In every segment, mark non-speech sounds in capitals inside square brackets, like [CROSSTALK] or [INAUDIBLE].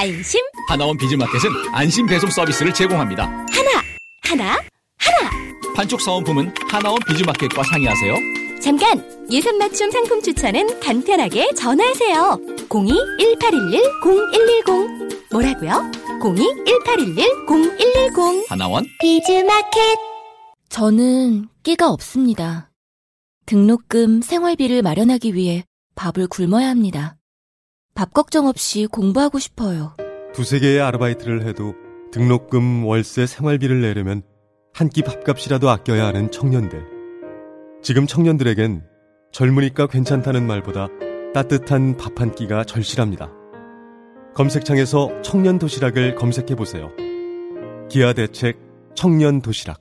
안심. 하나원 비즈마켓은 안심 배송 서비스를 제공합니다. 하나, 하나, 하나. 판촉 사은품은 하나원 비즈마켓과 상의하세요. 잠깐! 예산 맞춤 상품 추천은 간편하게 전화하세요. 02-1811-0110. 뭐라고요? 02-1811-0110. 하나원 비즈마켓. 저는 끼가 없습니다. 등록금, 생활비를 마련하기 위해 밥을 굶어야 합니다. 밥 걱정 없이 공부하고 싶어요. 두세 개의 아르바이트를 해도 등록금, 월세, 생활비를 내려면 한 끼 밥값이라도 아껴야 하는 청년들. 지금 청년들에겐 젊으니까 괜찮다는 말보다 따뜻한 밥 한 끼가 절실합니다. 검색창에서 청년 도시락을 검색해 보세요. 기아 대책 청년 도시락.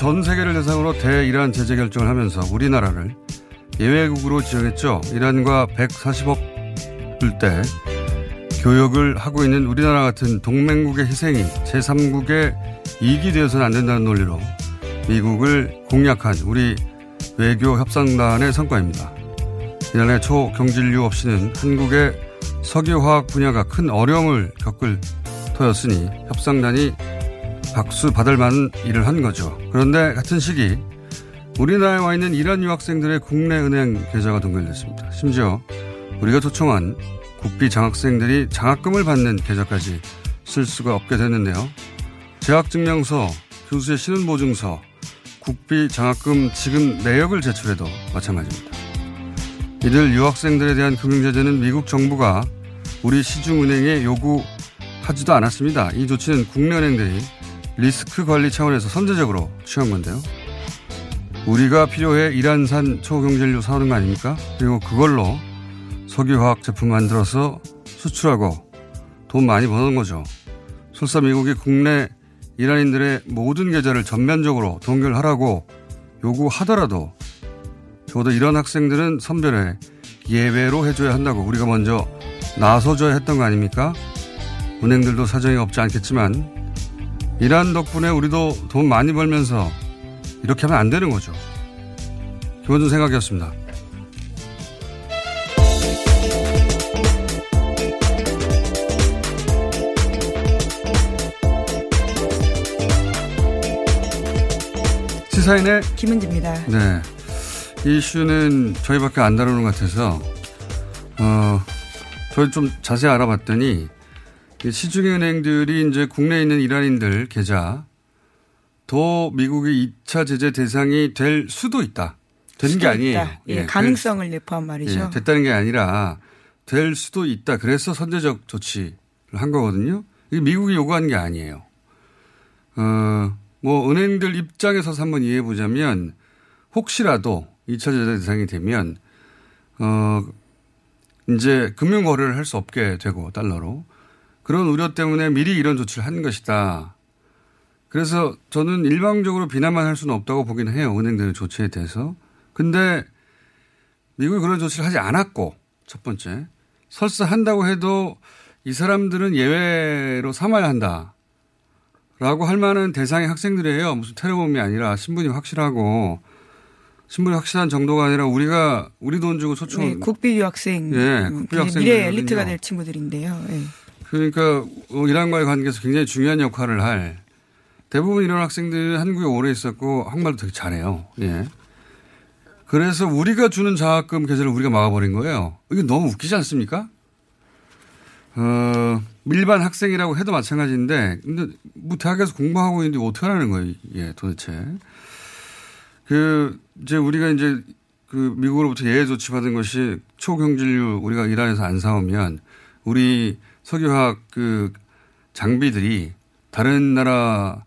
전 세계를 대상으로 대이란 제재 결정을 하면서 우리나라를 예외국으로 지정했죠. 이란과 140억 불대 교역을 하고 있는 우리나라 같은 동맹국의 희생이 제3국의 이익이 되어서는 안 된다는 논리로 미국을 공략한 우리 외교 협상단의 성과입니다. 이란의 초경질류 없이는 한국의 석유화학 분야가 큰 어려움을 겪을 터였으니 협상단이 박수 받을 만한 일을 한 거죠. 그런데 같은 시기 우리나라에 와 있는 이란 유학생들의 국내 은행 계좌가 동결됐습니다. 심지어 우리가 초청한 국비 장학생들이 장학금을 받는 계좌까지 쓸 수가 없게 됐는데요. 재학증명서, 교수의 신원보증서, 국비 장학금 지금 내역을 제출해도 마찬가지입니다. 이들 유학생들에 대한 금융제재는 미국 정부가 우리 시중은행에 요구하지도 않았습니다. 이 조치는 국내 은행들이 리스크 관리 차원에서 선제적으로 취한 건데요. 우리가 필요해 이란산 초경질료 사오는 거 아닙니까? 그리고 그걸로 석유화학 제품 만들어서 수출하고 돈 많이 버는 거죠. 설사 미국이 국내 이란인들의 모든 계좌를 전면적으로 동결하라고 요구하더라도 적어도 이런 학생들은 선별해 예외로 해줘야 한다고 우리가 먼저 나서줘야 했던 거 아닙니까? 은행들도 사정이 없지 않겠지만 이란 덕분에 우리도 돈 많이 벌면서 이렇게 하면 안 되는 거죠. 기본적인 생각이었습니다. 시사인의 김은지입니다. 네. 이 이슈는 저희밖에 안 다루는 것 같아서, 어, 저희 좀 자세히 알아봤더니, 시중은행들이 이제 국내에 있는 이란인들 계좌, 더 미국의 2차 제재 대상이 될 수도 있다. 되는 게 아니에요. 예, 예, 가능성을 내포한 말이죠. 예, 됐다는 게 아니라 될 수도 있다. 그래서 선제적 조치를 한 거거든요. 이게 미국이 요구한 게 아니에요. 어, 뭐 은행들 입장에서 한번 이해해 보자면 혹시라도 2차 제재 대상이 되면 어 이제 금융 거래를 할 수 없게 되고 달러로 그런 우려 때문에 미리 이런 조치를 한 것이다. 그래서 저는 일방적으로 비난만 할 수는 없다고 보기는 해요. 은행들의 조치에 대해서. 근데 미국이 그런 조치를 하지 않았고 첫 번째 설사 한다고 해도 이 사람들은 예외로 삼아야 한다. 라고 할 만한 대상의 학생들이에요. 무슨 테러범이 아니라 신분이 확실하고 신분이 확실한 정도가 아니라 우리가 우리 돈 주고 소총 네, 국비 유학생 예, 국비 학생 미래 엘리트가 될 친구들인데요. 예. 그러니까 어, 이란과의 관계에서 굉장히 중요한 역할을 할 대부분 이런 학생들은 한국에 오래 있었고 한국말도 되게 잘해요. 예. 그래서 우리가 주는 장학금 계좌를 우리가 막아버린 거예요. 이게 너무 웃기지 않습니까? 어, 일반 학생이라고 해도 마찬가지인데, 근데 뭐 대학에서 공부하고 있는데 어떻게 하라는 거예요, 이게 도대체. 그, 이제 우리가 이제 그 미국으로부터 예외 조치 받은 것이 초경질류 우리가 이란에서 안 사오면 우리 석유화학 그 장비들이 다른 나라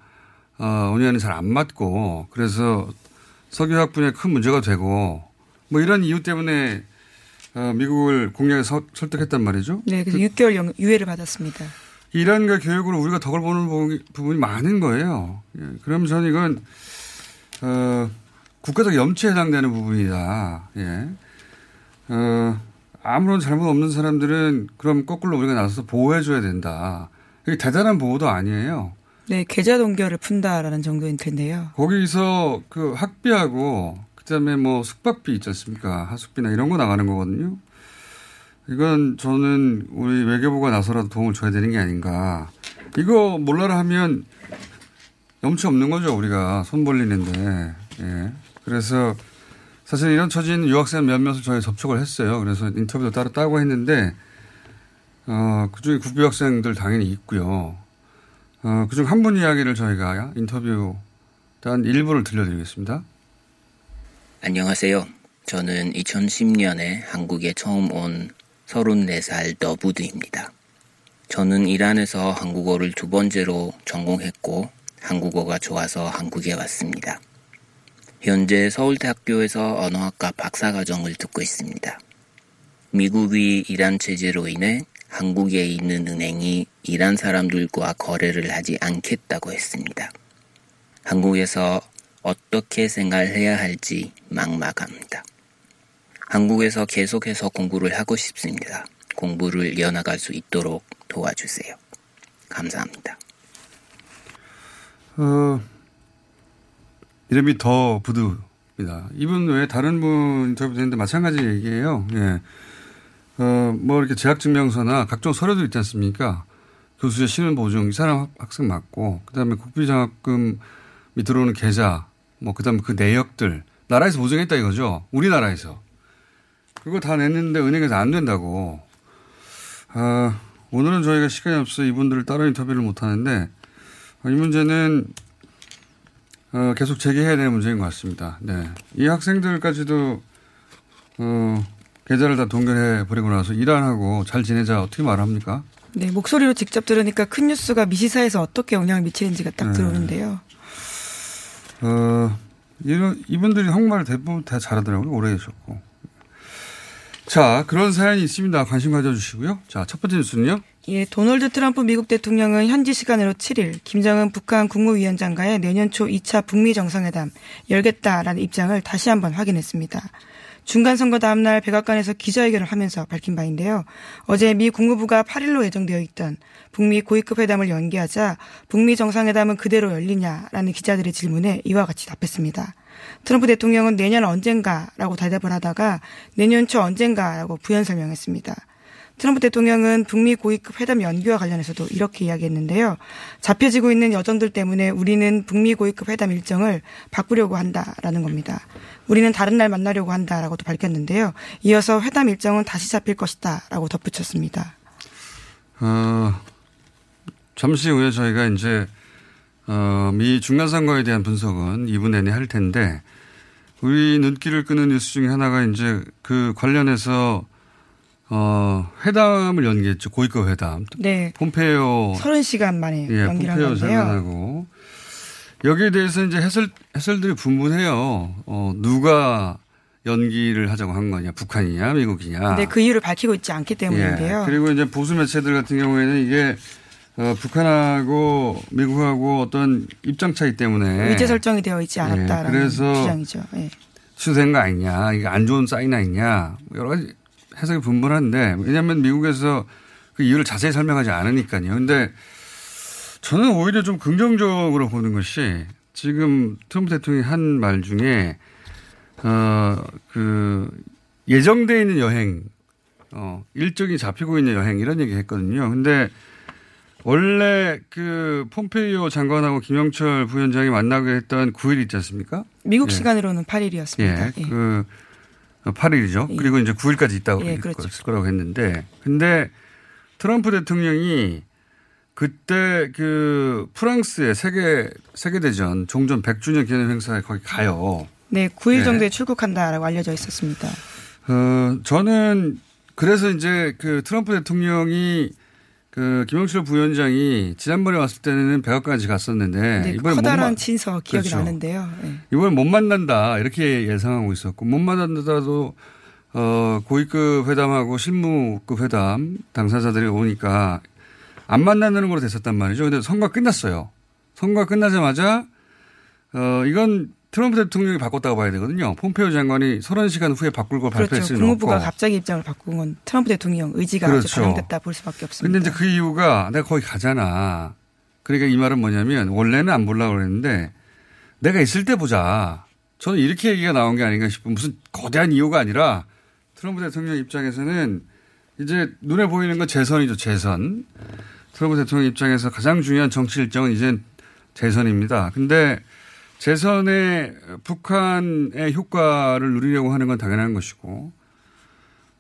어, 원유와는 잘 안 맞고 그래서 석유화학 분야에 큰 문제가 되고 뭐 이런 이유 때문에 어, 미국을 공략에 서, 설득했단 말이죠. 네, 그래서 그, 6개월 유예를 받았습니다. 이란과 교육으로 우리가 덕을 보는 부분이 많은 거예요. 예, 그럼 저는 이건 어, 국가적 염치에 해당되는 부분이다. 예. 어, 아무런 잘못 없는 사람들은 그럼 거꾸로 우리가 나서서 보호해줘야 된다. 이게 대단한 보호도 아니에요. 네, 계좌 동결을 푼다라는 정도인 텐데요. 거기서 그 학비하고 그다음에 뭐 숙박비 있지 않습니까? 하숙비나 이런 거 나가는 거거든요. 이건 저는 우리 외교부가 나서라도 도움을 줘야 되는 게 아닌가. 이거 몰라라 하면 염치 없는 거죠, 우리가 손 벌리는데. 예. 그래서 사실 이런 처진 유학생 몇몇을 저희 접촉을 했어요. 그래서 인터뷰도 따로 따고 했는데, 어, 그 중에 국비 학생들 당연히 있고요. 어, 그중 한 분 이야기를 저희가 인터뷰 단 일부를 들려드리겠습니다. 안녕하세요. 저는 2010년에 한국에 처음 온 34살 너부드입니다. 저는 이란에서 한국어를 두 번째로 전공했고 한국어가 좋아서 한국에 왔습니다. 현재 서울대학교에서 언어학과 박사과정을 듣고 있습니다. 미국이 이란 체제로 인해 한국에 있는 은행이 이란 사람들과 거래를 하지 않겠다고 했습니다. 한국에서 어떻게 생활해야 할지 막막합니다. 한국에서 계속해서 공부를 하고 싶습니다. 공부를 이어나갈 수 있도록 도와주세요. 감사합니다. 어, 이름이 더 부두입니다. 이분 외에 다른 분 인터뷰 했는데 마찬가지 얘기예요. 예. 어, 뭐 이렇게 재학증명서나 각종 서류도 있지 않습니까? 교수의 신원 보증, 이 사람 학생 맞고, 그 다음에 국비장학금이 들어오는 계좌, 뭐, 그 다음에 그 내역들, 나라에서 보증했다 이거죠. 우리나라에서. 그거 다 냈는데 은행에서 안 된다고. 아, 오늘은 저희가 시간이 없어 이분들을 따로 인터뷰를 못 하는데, 이 문제는 어, 계속 제기해야 되는 문제인 것 같습니다. 네. 이 학생들까지도, 어, 계좌를 다 동결해 버리고 나서 이란하고 잘 지내자 어떻게 말합니까? 네, 목소리로 직접 들으니까 큰 뉴스가 미시사에서 어떻게 영향을 미치는지가 딱 네. 들어오는데요. 어, 이런, 이분들이 한국말 대부분 다 잘하더라고요. 오래 계셨고. 자, 그런 사연이 있습니다. 관심 가져주시고요. 자, 첫 번째 뉴스는요. 예, 도널드 트럼프 미국 대통령은 현지 시간으로 7일 김정은 북한 국무위원장과의 내년 초 2차 북미 정상회담 열겠다라는 입장을 다시 한번 확인했습니다. 중간 선거 다음 날 백악관에서 기자회견을 하면서 밝힌 바인데요. 어제 미 국무부가 8일로 예정되어 있던 북미 고위급 회담을 연기하자 북미 정상회담은 그대로 열리냐라는 기자들의 질문에 이와 같이 답했습니다. 트럼프 대통령은 내년 언젠가라고 대답을 하다가 내년 초 언젠가라고 부연 설명했습니다. 트럼프 대통령은 북미 고위급 회담 연기와 관련해서도 이렇게 이야기했는데요. 잡혀지고 있는 여정들 때문에 우리는 북미 고위급 회담 일정을 바꾸려고 한다라는 겁니다. 우리는 다른 날 만나려고 한다라고도 밝혔는데요. 이어서 회담 일정은 다시 잡힐 것이다라고 덧붙였습니다. 어, 잠시 후에 저희가 이제 어, 미 중간선거에 대한 분석은 2분 내내 할 텐데 우리 눈길을 끄는 뉴스 중에 하나가 이제 그 관련해서 어, 회담을 연기했죠. 고위급 회담. 네. 폼페이오. 30시간 만에 예, 연기를 폼페이오 장관하고. 여기에 대해서 이제 해설, 해설들이 분분해요. 어, 누가 연기를 하자고 한 거냐. 북한이냐, 미국이냐. 네, 그 이유를 밝히고 있지 않기 때문인데요. 예, 그리고 이제 보수 매체들 같은 경우에는 이게 어, 북한하고 미국하고 어떤 입장 차이 때문에 의제 설정이 되어 있지 않았다라는 예, 그래서 주장이죠. 예. 수된 거 아니냐, 이게 안 좋은 사인 아니냐, 뭐 여러 가지 해석이 분분한데, 왜냐하면 미국에서 그 이유를 자세히 설명하지 않으니까요. 근데 저는 오히려 좀 긍정적으로 보는 것이 지금 트럼프 대통령이 한 말 중에, 어, 그, 예정돼 있는 여행, 어, 일정이 잡히고 있는 여행, 이런 얘기 했거든요. 근데 원래 그 폼페이오 장관하고 김영철 부위원장이 만나기로 했던 9일 있지 않습니까? 미국 예. 시간으로는 8일이었습니다. 예, 그 8일이죠. 예. 그리고 이제 9일까지 있다고 예, 그렇죠. 거라고 했는데, 근데 트럼프 대통령이 그때 그 프랑스의 세계 세계 대전 종전 100주년 기념 행사에 거기 가요. 네, 9일 예. 정도에 출국한다라고 알려져 있었습니다. 어, 저는 그래서 이제 그 트럼프 대통령이 그 김영철 부위원장이 지난번에 왔을 때는 백악관까지 갔었는데 네, 이번에 못 커다란 만- 친서 기억이 그렇죠. 나는데요. 예. 이번에 못 만난다 이렇게 예상하고 있었고 못 만난다도 어 고위급 회담하고 실무급 회담 당사자들이 오니까 안 만나는 걸로 됐었단 말이죠. 근데 선거 끝났어요. 선거 끝나자마자 어 이건 트럼프 대통령이 바꿨다고 봐야 되거든요. 폼페이오 장관이 30시간 후에 바꿀 걸 그렇죠. 수는 국무부가 없고. 갑자기 입장을 바꾼 건 트럼프 대통령 의지가 아주 그렇죠. 반영됐다 볼 수밖에 없습니다. 근데 이제 그 이유가 내가 거기 가잖아. 그러니까 이 말은 뭐냐면 원래는 안 보려고 그랬는데 내가 있을 때 보자. 저는 이렇게 얘기가 나온 게 아닌가 싶은 무슨 거대한 이유가 아니라 트럼프 대통령 입장에서는 이제 눈에 보이는 건 재선이죠, 재선. 트럼프 대통령 입장에서 가장 중요한 정치 일정은 이제 재선입니다. 근데 재선에 북한의 효과를 누리려고 하는 건 당연한 것이고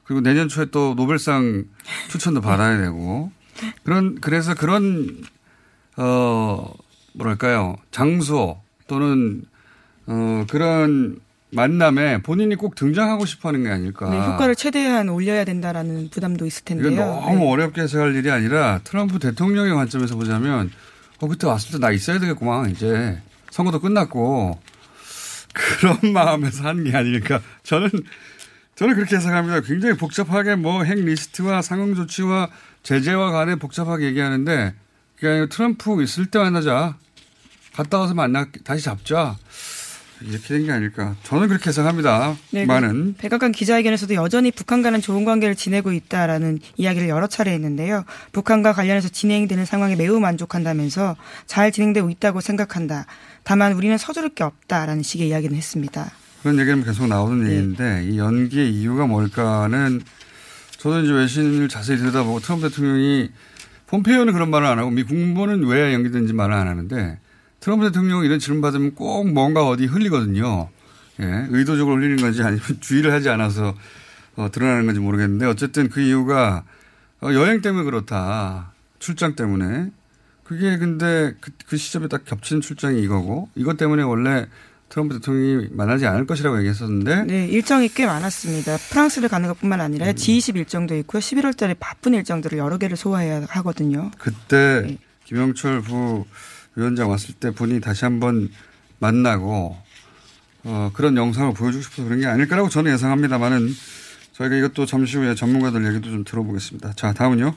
그리고 내년 초에 또 노벨상 추천도 받아야 되고 그런 그래서 그런 어 뭐랄까요 장소 또는 어 그런 만남에 본인이 꼭 등장하고 싶어하는 게 아닐까. 네, 효과를 최대한 올려야 된다라는 부담도 있을 텐데요. 이건 너무 네. 어렵게 해석할 일이 아니라 트럼프 대통령의 관점에서 보자면 어 그때 왔을 때 나 있어야 되겠구만 이제 선거도 끝났고 그런 [LAUGHS] 마음에서 한 게 아닐까. 저는 저는 그렇게 해석합니다. 굉장히 복잡하게 뭐 핵 리스트와 상응 조치와 제재와 간에 복잡하게 얘기하는데 그게 아니라 트럼프 있을 때 만나자. 갔다 와서 만나 다시 잡자. 이렇게 된 게 아닐까. 저는 그렇게 해석합니다. 네, 많은 그 백악관 기자회견에서도 여전히 북한과는 좋은 관계를 지내고 있다라는 이야기를 여러 차례 했는데요. 북한과 관련해서 진행되는 상황에 매우 만족한다면서 잘 진행되고 있다고 생각한다. 다만 우리는 서두를 게 없다라는 식의 이야기는 했습니다. 그런 얘기는 계속 나오는 얘기인데 이 연기의 이유가 뭘까는 저도 이제 외신을 자세히 들여다보고 트럼프 대통령이 폼페이오는 그런 말을 안 하고 미 국무부는 왜 연기된지 말을 안 하는데 트럼프 대통령이 이런 질문 받으면 꼭 뭔가 어디 흘리거든요. 예, 의도적으로 흘리는 건지 아니면 [LAUGHS] 주의를 하지 않아서 어, 드러나는 건지 모르겠는데 어쨌든 그 이유가 어, 여행 때문에 그렇다. 출장 때문에. 그게 근데 그, 그 시점에 딱 겹치는 출장이 이거고 이것 때문에 원래 트럼프 대통령이 만나지 않을 것이라고 얘기했었는데 네, 일정이 꽤 많았습니다. 프랑스를 가는 것뿐만 아니라 음. G20 일정도 있고요. 11월 달에 바쁜 일정들을 여러 개를 소화해야 하거든요. 그때 김영철 부 위원장 왔을 때 본인이 다시 한번 만나고 어, 그런 영상을 보여주고 싶어서 그런 게 아닐까라고 저는 예상합니다만은 저희가 이것도 잠시 후에 전문가들 얘기도 좀 들어보겠습니다. 자, 다음은요.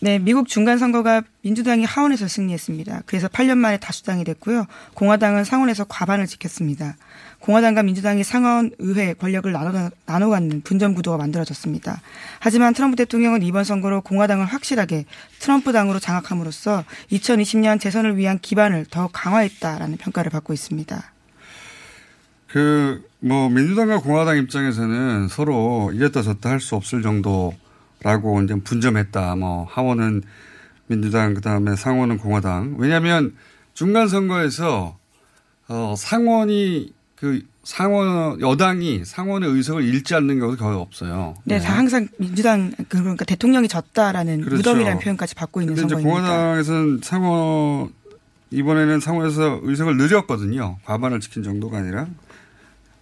네, 미국 중간 선거가 민주당이 하원에서 승리했습니다. 그래서 8년 만에 다수당이 됐고요. 공화당은 상원에서 과반을 지켰습니다. 공화당과 민주당이 상원 의회 권력을 나눠, 나눠 갖는 분전 구도가 만들어졌습니다. 하지만 트럼프 대통령은 이번 선거로 공화당을 확실하게 트럼프 당으로 장악함으로써 2020년 재선을 위한 기반을 더 강화했다라는 평가를 받고 있습니다. 그, 뭐, 민주당과 공화당 입장에서는 서로 이랬다 저랬다 할 수 없을 정도라고 이제 분점했다. 뭐, 하원은 민주당, 그 다음에 상원은 공화당. 왜냐하면 중간 선거에서, 어, 상원이 그 상원, 여당이 상원의 의석을 잃지 않는 경우도 거의 없어요. 네, 다 항상 민주당 그러니까 대통령이 졌다라는 그렇죠. 무덤이라는 표현까지 받고 있는 선거입니다. 공화당에서는 상원 이번에는 상원에서 의석을 늘렸거든요. 과반을 지킨 정도가 아니라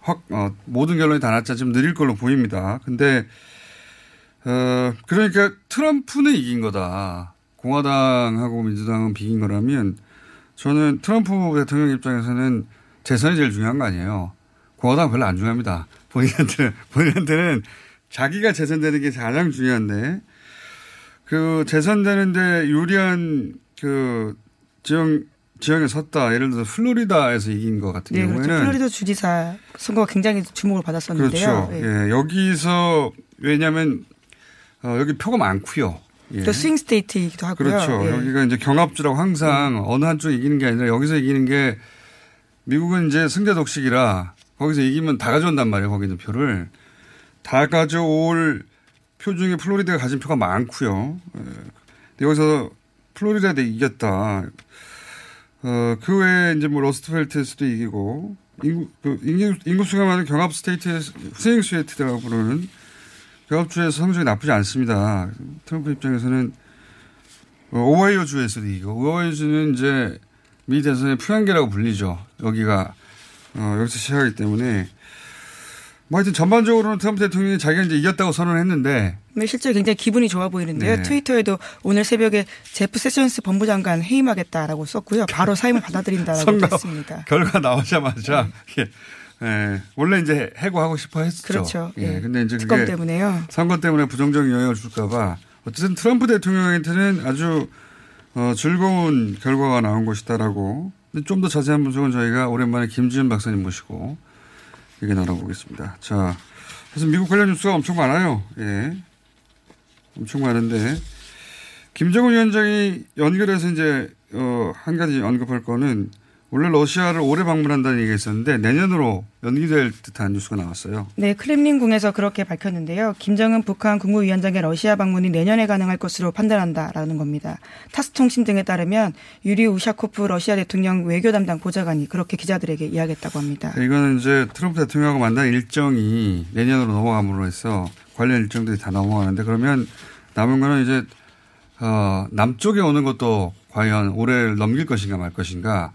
확 어, 모든 결론이 다 났자 좀 느릴 걸로 보입니다. 근데 어 그러니까 트럼프는 이긴 거다. 공화당하고 민주당은 비긴 거라면 저는 트럼프 대통령 입장에서는 재선이 제일 중요한 거 아니에요. 공화당 은 별로 안 중요합니다. 본인한테는 [LAUGHS] 본인한테는 자기가 재선되는 게 가장 중요한데 그 재선되는데 유리한 그 지형 지역에 섰다. 예를 들어서 플로리다에서 이긴 것 같은 네, 경우에는 그렇죠. 플로리다 주지사 선거가 굉장히 주목을 받았었는데요. 그렇죠. 예. 예, 여기서 왜냐하면 어, 여기 표가 많고요. 예. 또 swing state이기도 하고요. 그렇죠. 예. 여기가 이제 경합주라고 항상 어느 한쪽이 이기는 게 아니라 여기서 이기는 게 미국은 이제 승자 독식이라 거기서 이기면 다 가져온단 말이에요. 거기 있는 표를. 다 가져올 표 중에 플로리다가 가진 표가 많고요. 예. 여기서 플로리다에 이겼다. 어, 그 외에 이제 뭐 Rust Belt에서도 이기고 인구, 그 인구, 인구수가 많은 경합 state의 swing state라고 부르는 경합주에서 성적이 나쁘지 않습니다. 트럼프 입장에서는 어, 오하이오 주에서도 이기고 오하이오 주는 이제 미 대선의 풍향계라고 불리죠. 여기가 어, 여기서 시작하기 때문에 뭐 하여튼 전반적으로는 트럼프 대통령이 자기가 이제 이겼다고 선언했는데 네, 실제 굉장히 기분이 좋아 보이는데요. 네. 트위터에도 오늘 새벽에 제프 세션스 법무장관 해임하겠다라고 썼고요. 바로 사임을 받아들인다라고 했습니다. 결과 나오자마자 예. 예. 원래 이제 해고하고 싶어 했죠. 그렇죠. 예. 예. 근데 이제 그게 때문에요. 선거 때문에 부정적인 영향을 줄까봐 어쨌든 트럼프 대통령한테는 아주 어, 즐거운 결과가 나온 것이다라고 좀 더 자세한 분석은 저희가 오랜만에 김지은 박사님 모시고 얘기 나눠보겠습니다. 자, 그래서 미국 관련 뉴스가 엄청 많아요. 예. 엄청 많은데 김정은 위원장이 연결해서 이제 어, 한 가지 언급할 거는 원래 러시아를 올해 방문한다는 얘기가 있었는데 내년으로 연기될 듯한 뉴스가 나왔어요. 네, 크렘린궁에서 그렇게 밝혔는데요. 김정은 북한 국무위원장의 러시아 방문이 내년에 가능할 것으로 판단한다라는 겁니다. 타스 통신 등에 따르면 유리 우샤코프 러시아 대통령 외교 담당 보좌관이 그렇게 기자들에게 이야기했다고 합니다. 이거는 이제 트럼프 대통령하고 만난 일정이 내년으로 넘어감으로 해서 관련 일정들이 다 넘어가는데 그러면 남은 거는 이제 어, 남쪽에 오는 것도 과연 올해를 넘길 것인가 말 것인가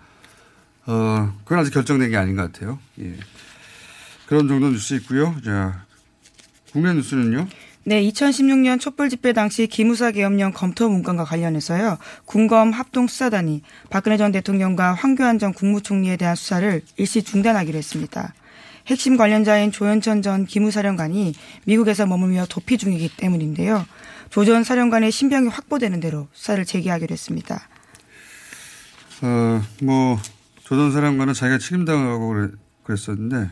어, 그건 아직 결정된 게 아닌 것 같아요. 예. 그런 정도 뉴스 있고요. 자, 국내 뉴스는요. 네, 2016년 촛불 집회 당시 기무사 계엄령 검토 문건과 관련해서요. 군검 합동 수사단이 박근혜 전 대통령과 황교안 전 국무총리에 대한 수사를 일시 중단하기로 했습니다. 핵심 관련자인 조현천 전 기무사령관이 미국에서 머물며 도피 중이기 때문인데요. 조 전 사령관의 신병이 확보되는 대로 수사를 재개하기로 했습니다. 어, 뭐, 조던 사령관은 자기가 책임당하고 그랬었는데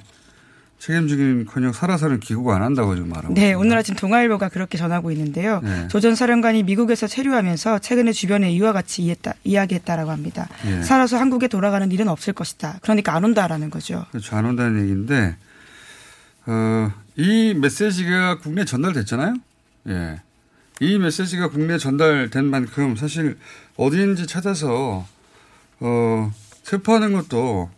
책임지긴 커녕 살아서는 기국 안 한다고 지금 말하고. 네, 오늘 아침 동아일보가 그렇게 전하고 있는데요. 네. 조전 사령관이 미국에서 체류하면서 최근에 주변에 이와 같이 이해했다, 이야기했다라고 합니다. 예. 살아서 한국에 돌아가는 일은 없을 것이다. 그러니까 안 온다라는 거죠. 그렇죠. 안 온다는 얘기인데, 어, 이 메시지가 국내에 전달됐잖아요? 예. 이 메시지가 국내에 전달된 만큼 사실 어디인지 찾아서, 어, 체포하는 것도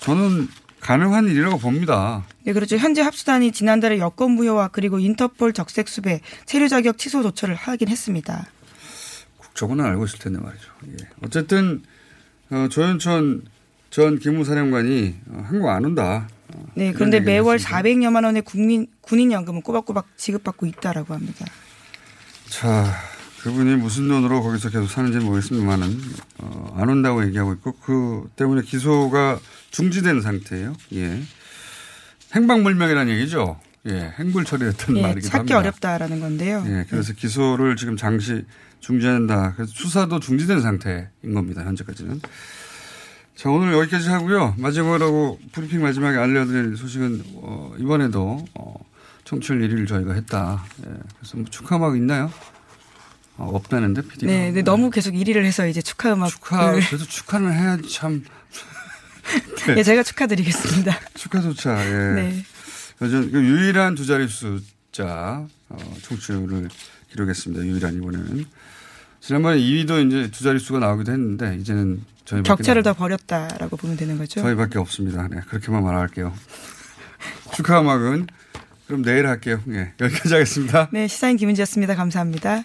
저는 가능한 일이라고 봅니다. 네, 그렇죠. 현재 합수단이 지난달에 여권 무효와 그리고 인터폴 적색 수배, 체류 자격 취소 조처를 하긴 했습니다. 국적은 알고 있을 텐데 말이죠. 예. 어쨌든, 어, 조현천 전 기무사령관이 어, 한국 안 온다. 어, 네, 그런데 매월 했습니다. 400여만 원의 국민 군인 연금은 꼬박꼬박 지급받고 있다라고 합니다. 자, 그분이 무슨 돈으로 거기서 계속 사는지 모르겠습니다만은, 어, 안 온다고 얘기하고 있고, 그 때문에 기소가 중지된 상태예요. 예. 행방불명이라는 얘기죠. 예. 행불 처리했던 예, 말이기도 찾기 합니다. 어렵다라는 건데요. 예. 그래서 기소를 지금 잠시 중지한다. 그래서 수사도 중지된 상태인 겁니다. 현재까지는. 자, 오늘 여기까지 하고요. 마지막으로 브리핑 마지막에 알려드릴 소식은, 어, 이번에도, 어, 청취율 1위를 저희가 했다. 예. 그래서 뭐 축하막 있나요? 어, 없다는데, PD가. 네, 네, 너무 계속 1위를 해서 이제 축하 음악. 축하, 그래도 축하는 해야지 참. 예, [LAUGHS] 제가 축하드리겠습니다. [LAUGHS] 축하조차, 예. 네. 요즘 그 유일한 두 자리 숫자, 어, 청취율을 기록했습니다. 유일한 이번에는. 지난번에 2위도 이제 두 자리 수가 나오기도 했는데, 이제는 저희 격차를 더 벌렸다라고 보면 되는 거죠. 저희밖에 없습니다. 네, 그렇게만 말할게요. 축하 음악은 그럼 내일 할게요. 예, 여기까지 하겠습니다. 네, 시사인 김은지였습니다. 감사합니다.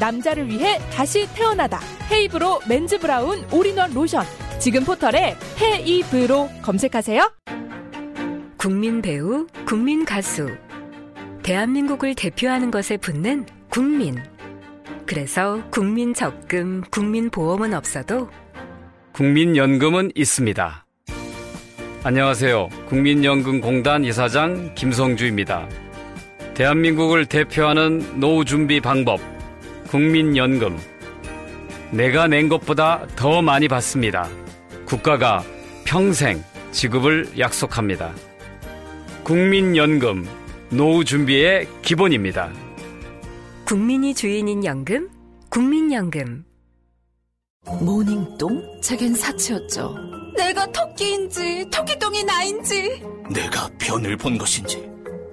남자를 위해 다시 태어나다. 헤이브로 men's brown all-in-one 로션. 지금 포털에 헤이브로 검색하세요. 국민 배우, 국민 가수. 대한민국을 대표하는 것에 붙는 국민. 그래서 국민 적금, 국민 보험은 없어도 국민연금은 있습니다. 안녕하세요. 국민연금공단 이사장 김성주입니다. 대한민국을 대표하는 노후 준비 방법, 국민연금. 내가 낸 것보다 더 많이 받습니다. 국가가 평생 지급을 약속합니다. 국민연금, 노후 준비의 기본입니다. 국민이 주인인 연금, 국민연금. 모닝똥? 제겐 사치였죠. 내가 토끼인지 토끼똥이 나인지 내가 변을 본 것인지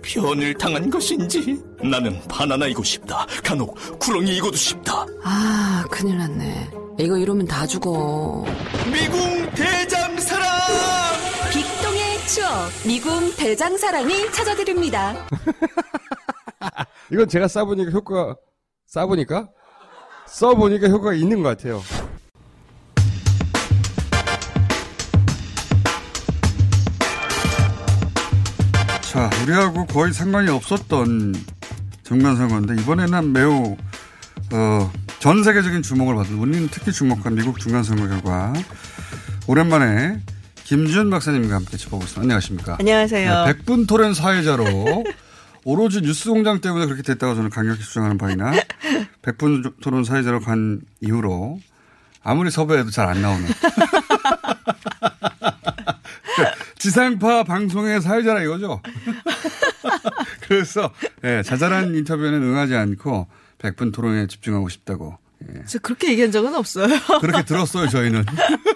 변을 당한 것인지 나는 바나나이고 싶다. 간혹 구렁이이고도 싶다. 아 큰일 났네. 이거 이러면 다 죽어. 미궁 대장사랑! 빅동의 추억 미궁 대장사랑이 찾아드립니다. [LAUGHS] 이건 제가 써보니까 효과, 써보니까? 써보니까 효과가 있는 것 같아요. 자, 우리하고 거의 상관이 없었던 중간선거인데 이번에는 매우 어, 전 세계적인 주목을 받은 우리는 특히 주목한 미국 중간 선거 결과 오랜만에 김준 박사님과 함께 짚어보겠습니다. 안녕하십니까? 안녕하세요. 네, 백분 토론 사회자로 [LAUGHS] 오로지 뉴스 공장 때문에 그렇게 됐다고 저는 강력히 주장하는 바이나 [LAUGHS] 백분 토론 사회자로 간 이후로 아무리 섭외해도 잘 안 나오는 [LAUGHS] 지상파 방송의 사회자라 이거죠. [LAUGHS] 그래서 예, 자잘한 인터뷰에는 응하지 않고 백분 토론에 집중하고 싶다고. 예. 저 그렇게 얘기한 적은 없어요. [LAUGHS] 그렇게 들었어요 저희는.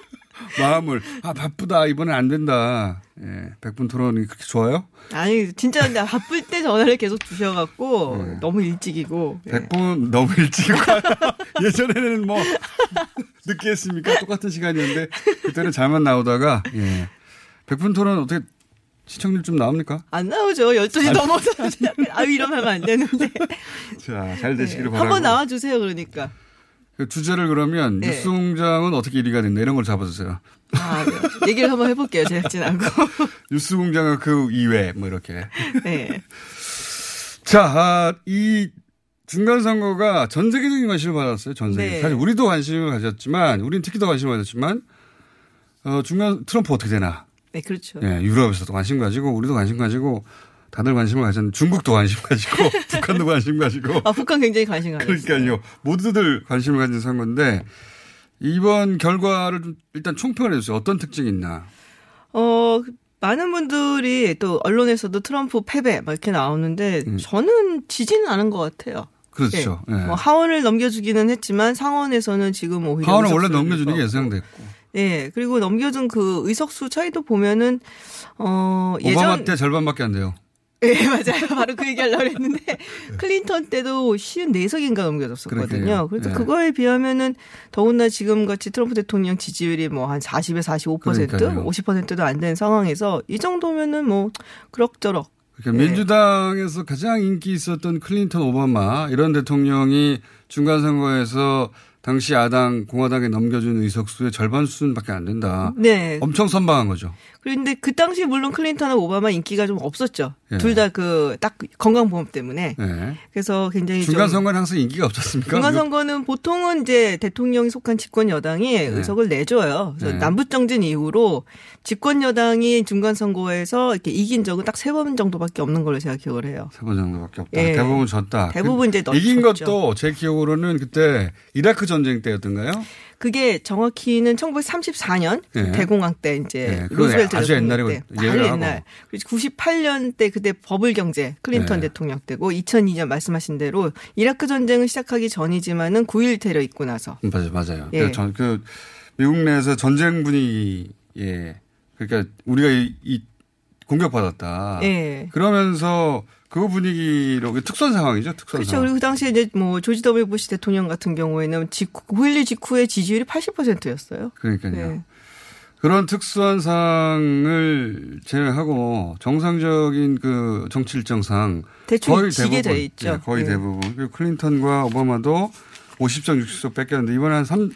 [LAUGHS] 마음을 아 바쁘다 이번엔 안 된다. 예, 백분 토론이 그렇게 좋아요? 아니 진짜 근데 바쁠 때 전화를 계속 주셔갖고 너무 일찍이고. 예. 백분 너무 일찍 예전에는 뭐 늦게 했습니까? 똑같은 시간이었는데 그때는 잘만 나오다가 예. 백분 토론 어떻게 시청률 좀 나옵니까? 안 나오죠. 12시 안 넘어서. [LAUGHS] 아유, 이러면 안 되는데. [LAUGHS] 자, 잘 되시기를 네. 바라고. 한번 나와주세요, 그러니까. 그 주제를 그러면 네. 뉴스공장은 어떻게 1위가 됐나 이런 걸 잡아주세요. 아, 네. 얘기를 한번 해볼게요, 제작진하고. [LAUGHS] 뉴스공장은 그 이외 뭐 이렇게. 네. 자, 아, 이 중간 선거가 전 세계적인 관심을 받았어요. 전 세계. 네. 사실 우리도 관심을 가졌지만, 우리는 특히 더 관심을 가졌지만, 어, 중간 트럼프 어떻게 되나. 네, 그렇죠. 예, 유럽에서도 관심 가지고, 우리도 관심 가지고, 다들 관심을 가졌는데, 중국도 관심 가지고, [LAUGHS] 북한도 관심 가지고. 아, 북한 굉장히 관심 가졌어요. 그러니까요. 모두들 관심을 가진 선거인데, 이번 결과를 좀 일단 총평을 해주세요. 어떤 특징이 있나. 어, 많은 분들이 또 언론에서도 트럼프 패배 막 이렇게 나오는데 저는 지지는 않은 것 같아요. 음. 그렇죠. 예. 예. 뭐 하원을 넘겨주기는 했지만 상원에서는 지금 오히려 하원은 원래 넘겨주는 게 잃고. 예상됐고. 네, 그리고 넘겨준 그 의석수 차이도 보면은 어 오바마 예전 때 절반밖에 안 돼요. 네, [LAUGHS] 맞아요. 바로 그 얘기 하려고 했는데, [LAUGHS] 클린턴 때도 54석인가 넘겨졌었거든요. 그래서 네. 그거에 비하면은 더군다나 지금 같이 트럼프 대통령 지지율이 뭐 한 40에 45%, 그러니까요. 50%도 안 되는 상황에서 이 정도면은 뭐 그럭저럭. 그러니까 네. 민주당에서 가장 인기 있었던 클린턴 오바마 이런 대통령이 중간 선거에서 당시 야당 공화당에 넘겨준 의석수의 절반 수준밖에 안 된다. 네. 엄청 선방한 거죠. 그런데 그 당시 물론 클린턴하고 오바마 인기가 좀 없었죠. 예. 둘다 그 딱 건강보험 때문에. 네. 그래서 굉장히 중간 좀 선거는 항상 인기가 없었습니까? 중간 선거는 보통은 이제 대통령이 속한 집권 여당이 의석을 내줘요. 그래서 네. 남북 정전 이후로 집권 여당이 중간 선거에서 이렇게 이긴 적은 딱 세 번 정도밖에 없는 걸로 제가 기억을 해요. 세 번 정도밖에 없다. 예. 대부분 졌다. 대부분 이제 그 이긴 졌죠. 것도 제 기억으로는 그때 이라크 전쟁 때였던가요? 그게 정확히는 1934년 예. 대공황 때 이제 예, 루즈벨트 아주 옛날에 때 하고. 옛날. 그리고 98년 때 그때 버블 경제 클린턴 예. 대통령 때고 2002년 말씀하신 대로 이라크 전쟁을 시작하기 전이지만은 9.1 테러 있고 나서 음, 맞아요, 맞아요. 예. 그러니까 전, 그 미국 내에서 전쟁 분위기, 예. 그러니까 우리가 이, 이 공격받았다. 예. 그러면서 그 분위기로 특수한 상황이죠, 특수한 그렇죠. 상황. 그리고 그 당시에 이제 뭐 조지 W 부시 대통령 같은 경우에는 직후, 9.12 직후에 지지율이 80%였어요. 그러니까요. 네. 그런 특수한 상황을 제외하고 정상적인 그 정치 일정상 대충 거의 지게 대부분 돼 있죠. 예, 거의 네. 대부분 그리고 클린턴과 오바마도 50석 60석 뺏겼는데 이번에 한 3,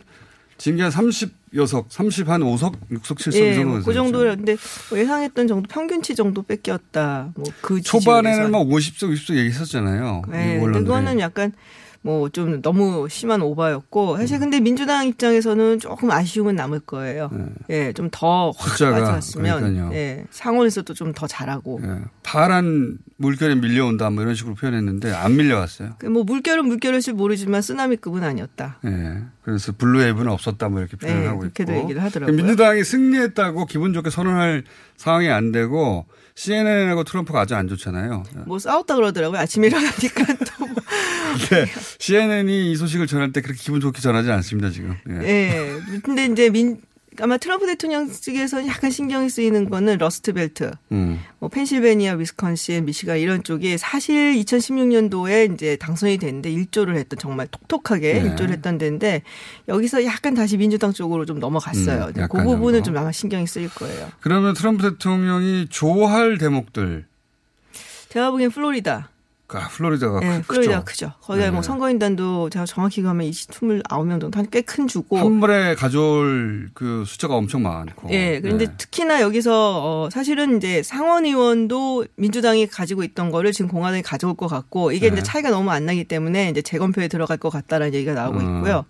징계 한 30여석, 30 한 5석, 6석, 7석 이 예, 정도 뭐그 정도 근데 뭐 예상했던 정도 평균치 정도 뺏겼다. 뭐 그 초반에는 막 50석, 60석 얘기했었잖아요. 네, 이. 그거는 약간 뭐 좀 너무 심한 오바였고 사실 근데 민주당 입장에서는 조금 아쉬움은 남을 거예요. 예, 좀 더확 숫자가, 가져왔으면 그러니까요. 예, 상원에서도 좀 더 잘하고. 예, 파란 물결에 밀려온다 뭐 이런 식으로 표현했는데 안 밀려왔어요. 그뭐 물결은 물결일지 모르지만 쓰나미급은 아니었다. 예. 그래서 블루웨이브는 없었다 뭐 이렇게 네, 하고 그렇게도 있고. 얘기를 하더라고요. 민주당이 승리했다고 기분 좋게 선언할 상황이 안 되고 CNN하고 트럼프가 아주 안 좋잖아요. 뭐 싸웠다 그러더라고요. 아침에 일어나니까 [LAUGHS] 또. 근데 CNN이 이 소식을 전할 때 그렇게 기분 좋게 전하지 않습니다 지금. 예. 예. 근데 이제 민 아마 트럼프 대통령 측에서 약간 신경이 쓰이는 거는 Rust Belt. 음. 뭐 펜실베니아, 위스콘신, 미시간 이런 쪽이 사실 2016년도에 이제 당선이 됐는데 일조를 했던 정말 톡톡하게 네. 일조를 했던 데인데 여기서 약간 다시 민주당 쪽으로 좀 넘어갔어요. 음, 그 부분은. 좀 아마 신경이 쓰일 거예요. 그러면 트럼프 대통령이 좋아할 대목들. 제가 보기엔 플로리다. 아, 플로리다가 네, 크- 플로리다 크죠. 거기가 네. 뭐 선거인단도 제가 정확히 가면 29명 정도 한 꽤 큰 주고. 한 번에 가져올 그 숫자가 엄청 많고. 예, 그런데 네. 특히나 여기서 어 사실은 이제 상원 의원도 민주당이 가지고 있던 거를 지금 공화당이 가져올 것 같고 이게 네. 이제 차이가 너무 안 나기 때문에 이제 재검표에 들어갈 것 같다라는 얘기가 나오고 음. 있고요.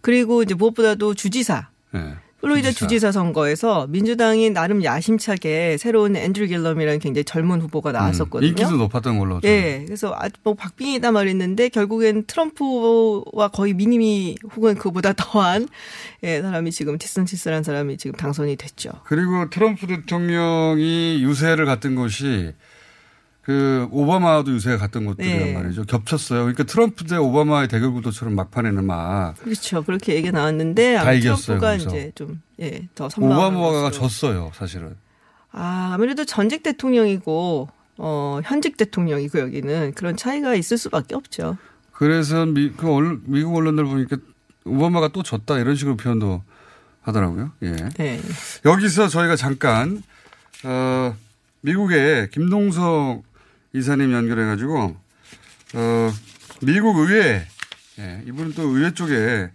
그리고 이제 무엇보다도 주지사 네. 플로리다 주지사. 선거에서 민주당이 나름 야심차게 새로운 앤드류 길럼이라는 굉장히 젊은 후보가 나왔었거든요. 음, 인기도 높았던 걸로. 예, 그래서 아, 뭐 박빙이다 말했는데 결국엔 트럼프와 거의 mini-me 혹은 그보다 더한 예, 사람이 지금 디샌티스라는 사람이 지금 당선이 됐죠. 그리고 트럼프 대통령이 유세를 갔던 곳이 그 오바마도 유세가 갔던 곳들이란 네. 말이죠. 겹쳤어요. 그러니까 트럼프 대 오바마의 대결 구도처럼 막판에는 막 그렇죠. 그렇게 얘기가 나왔는데 다 이겼어요, 트럼프가 거기서. 이제 좀 예, 더 오바마가 것으로. 졌어요, 사실은. 아, 아무래도 전직 대통령이고 어, 현직 대통령이고 여기는 그런 차이가 있을 수밖에 없죠. 그래서 미, 그 언론- 미국 언론들 보니까 오바마가 또 졌다 이런 식으로 표현도 하더라고요. 예. 네. 여기서 저희가 잠깐 어, 미국의 김동석 이사님 연결해가지고 어, 미국 의회 예, 이분은 또 의회 쪽에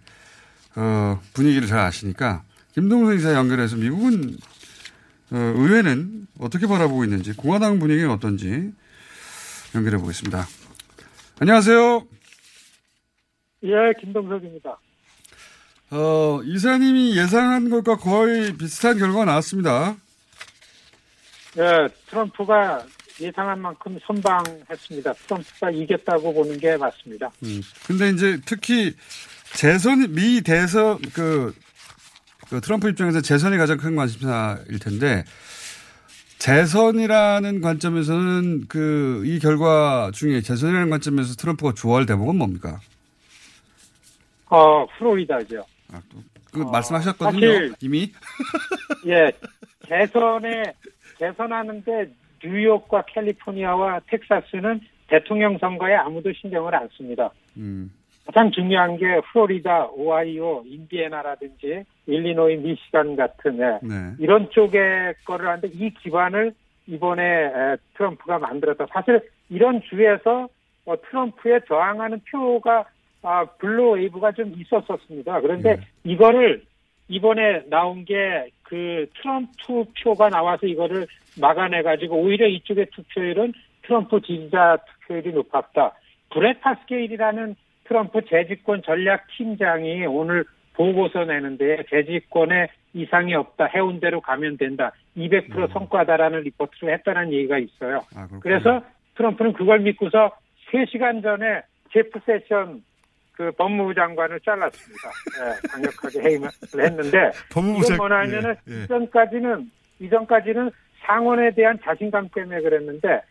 어, 분위기를 잘 아시니까 김동석 이사 연결해서 미국은 어, 의회는 어떻게 바라보고 있는지 공화당 분위기는 어떤지 연결해 보겠습니다. 안녕하세요. 예, 김동석입니다. 어, 이사님이 예상한 것과 거의 비슷한 결과가 나왔습니다. 예, 트럼프가 예상한 만큼 선방했습니다. 트럼프가 이겼다고 보는 게 맞습니다. 음. 근데 이제 특히 재선, 미 대선, 그, 그 트럼프 입장에서 재선이 가장 큰 관심사일 텐데, 재선이라는 관점에서는 그, 이 결과 중에 재선이라는 관점에서 트럼프가 좋아할 대목은 뭡니까? 어, 플로리다죠. 그 말씀하셨거든요. 사실- 이미. 예, 대선에, 대선하는데 뉴욕과 캘리포니아와 텍사스는 대통령 선거에 아무도 신경을 안 씁니다. 음. 가장 중요한 게 플로리다, 오하이오, 인디애나라든지 일리노이, 미시간 같은 예, 네. 이런 쪽의 거를 하는데 이 기반을 이번에 에, 트럼프가 만들었다. 사실 이런 주에서 어, 트럼프에 저항하는 표가 아, blue wave가 좀 있었었습니다. 그런데 이거를 이번에 나온 게 그 트럼프 표가 나와서 이거를 막아내가지고 오히려 이쪽의 투표율은 트럼프 지지자 투표율이 높았다. 브렛 파스케일이라는 트럼프 재집권 전략 팀장이 오늘 보고서 내는데 재집권에 이상이 없다. 해온 대로 가면 된다. 200% 성과다라는 리포트를 했다는 얘기가 있어요. 그래서 트럼프는 그걸 믿고서 3시간 전에 제프 세션 그 법무부 장관을 잘랐습니다. 예, 강력하게 해임을 했는데 법무부 이건 장- 뭐냐 하면은 예, 예. 이전까지는 이전까지는 상원에 대한 자신감 때문에 그랬는데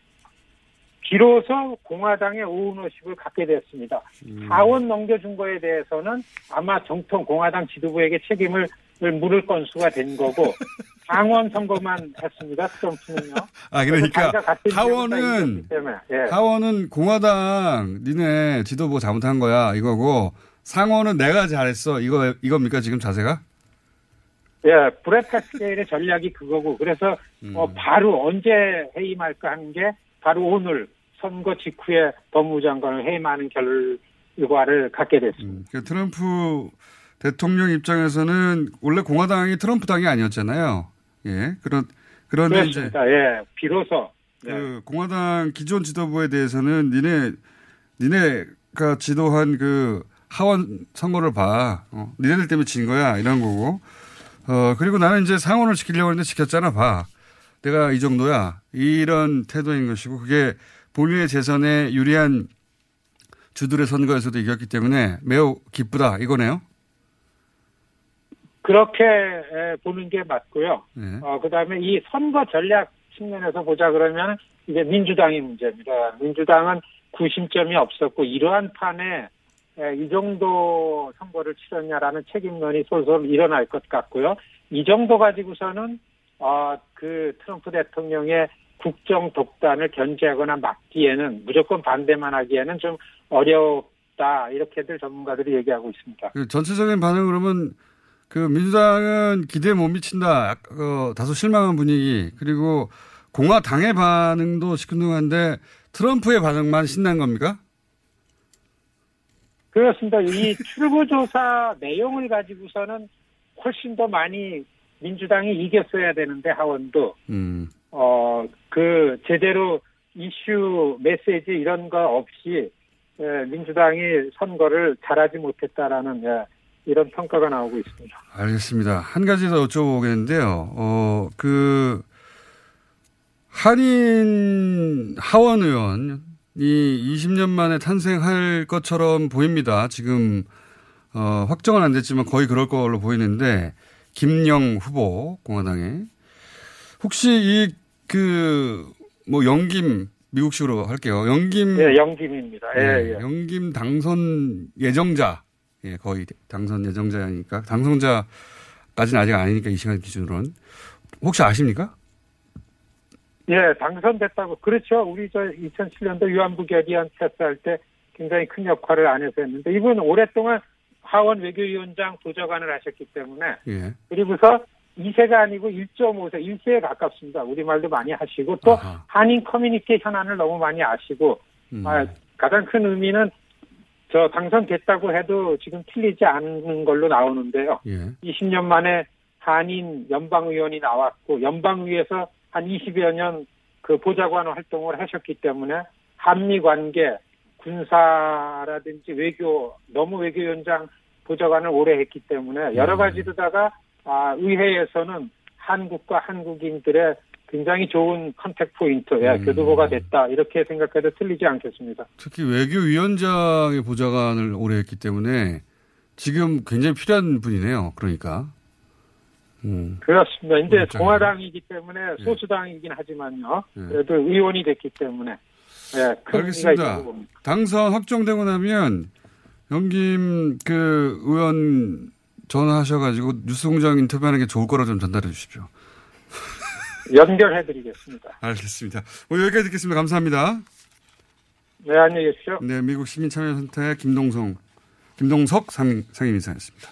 비로소 공화당의 오너십을 갖게 됐습니다. 음. 하원 넘겨준 거에 대해서는 아마 정통 공화당 지도부에게 책임을 물을 건수가 된 거고 [LAUGHS] 상원 선거만 했습니다. 트럼프는요. 아, 그러니까 하원은- 예. 하원은 공화당 니네 지도부가 잘못한 거야 이거고 상원은 내가 잘했어 이거 이겁니까 지금 자세가? 예, 브렛 카스케일의 전략이 그거고 그래서 음. 어, 바로 언제 해임할까 하는 게 바로 오늘 선거 직후에 법무부 장관을 해임하는 결과를 갖게 됐습니다. 그 트럼프 대통령 입장에서는 원래 공화당이 트럼프 당이 아니었잖아요. 예. 그런 그런데 이제. 예, 비로소 네. 그 공화당 기존 지도부에 대해서는 니네 니네가 지도한 그 하원 선거를 봐. 어, 니네들 때문에 진 거야 이런 거고. 어 그리고 나는 이제 상원을 지키려고 했는데 지켰잖아 봐. 내가 이 정도야 이런 태도인 것이고 그게 본인의 재선에 유리한 주들의 선거에서도 이겼기 때문에 매우 기쁘다 이거네요. 그렇게 에, 보는 게 맞고요. 네. 어, 그 다음에 이 선거 전략 측면에서 보자 그러면 이제 민주당이 문제입니다. 민주당은 구심점이 없었고 이러한 판에 에, 이 정도 선거를 치렀냐라는 책임론이 솔솔 일어날 것 같고요. 이 정도 가지고서는 어, 그 트럼프 대통령의 국정 독단을 견제하거나 막기에는 무조건 반대만 하기에는 좀 어렵다 이렇게들 전문가들이 얘기하고 있습니다. 그 전체적인 반응 그러면 그 민주당은 기대에 못 미친다. 어, 다소 실망한 분위기. 그리고 공화당의 반응도 시큰둥한데 트럼프의 반응만 신난 겁니까? 그렇습니다. 이 출구조사 내용을 가지고서는 훨씬 더 많이 민주당이 이겼어야 되는데 하원도 음. 어그 제대로 이슈 메시지 이런 거 없이 예, 민주당이 선거를 잘하지 못했다라는 예, 이런 평가가 나오고 있습니다. 알겠습니다. 한 가지 더 여쭤보겠는데요. 어, 그, 한인 하원 의원이 20년 만에 탄생할 것처럼 보입니다. 지금, 어, 확정은 안 됐지만 거의 그럴 걸로 보이는데, 김영 후보, 공화당에. 혹시 이, 그, 뭐, 영김, 미국식으로 할게요. 영김. 예, 영김입니다. 예, 네, 예. 영김 당선 예정자. 예, 거의 당선 예정자니까. 당선자까지는 아직 아니니까 이 시간 기준으로는. 혹시 아십니까? 예, 당선됐다고. 그렇죠. 우리 저 2007년도 위안부 결의안 패스할 때 굉장히 큰 역할을 안에서 했는데 이분은 오랫동안 하원 외교위원장 도저관을 하셨기 때문에 예. 그리고서 2세가 아니고 1.5세, 1세에 가깝습니다. 우리말도 많이 하시고 또 한인 커뮤니티 현안을 너무 많이 아시고 음. 아, 가장 큰 의미는 저 당선됐다고 해도 지금 틀리지 않는 걸로 나오는데요. 예. 20년 만에 한인 연방의원이 나왔고 연방위에서 한 20여 년 그 보좌관 활동을 하셨기 때문에 한미 관계, 군사라든지 외교, 너무 외교위원장 보좌관을 오래 했기 때문에 여러 가지로다가 아, 의회에서는 한국과 한국인들의 굉장히 좋은 컨택 포인트, 예, 교두보가 됐다 이렇게 생각해도 틀리지 않겠습니다. 특히 외교위원장의 보좌관을 오래 했기 때문에 지금 굉장히 필요한 분이네요. 그러니까. 음. 그렇습니다. 이제. 공화당이기 때문에 소수당이긴 하지만요. 예. 그래도 의원이 됐기 때문에 예, 알겠습니다. 당선 확정되고 나면 영김 그 의원 전화하셔가지고 뉴스공장 인터뷰하는 게 좋을 거라 좀 전달해 주십시오. 연결해드리겠습니다. 알겠습니다. 뭐 여기까지 듣겠습니다. 감사합니다. 네, 안녕히 계십시오. 네, 미국 시민참여센터의 김동성, 김동석 상임, 상임이사였습니다.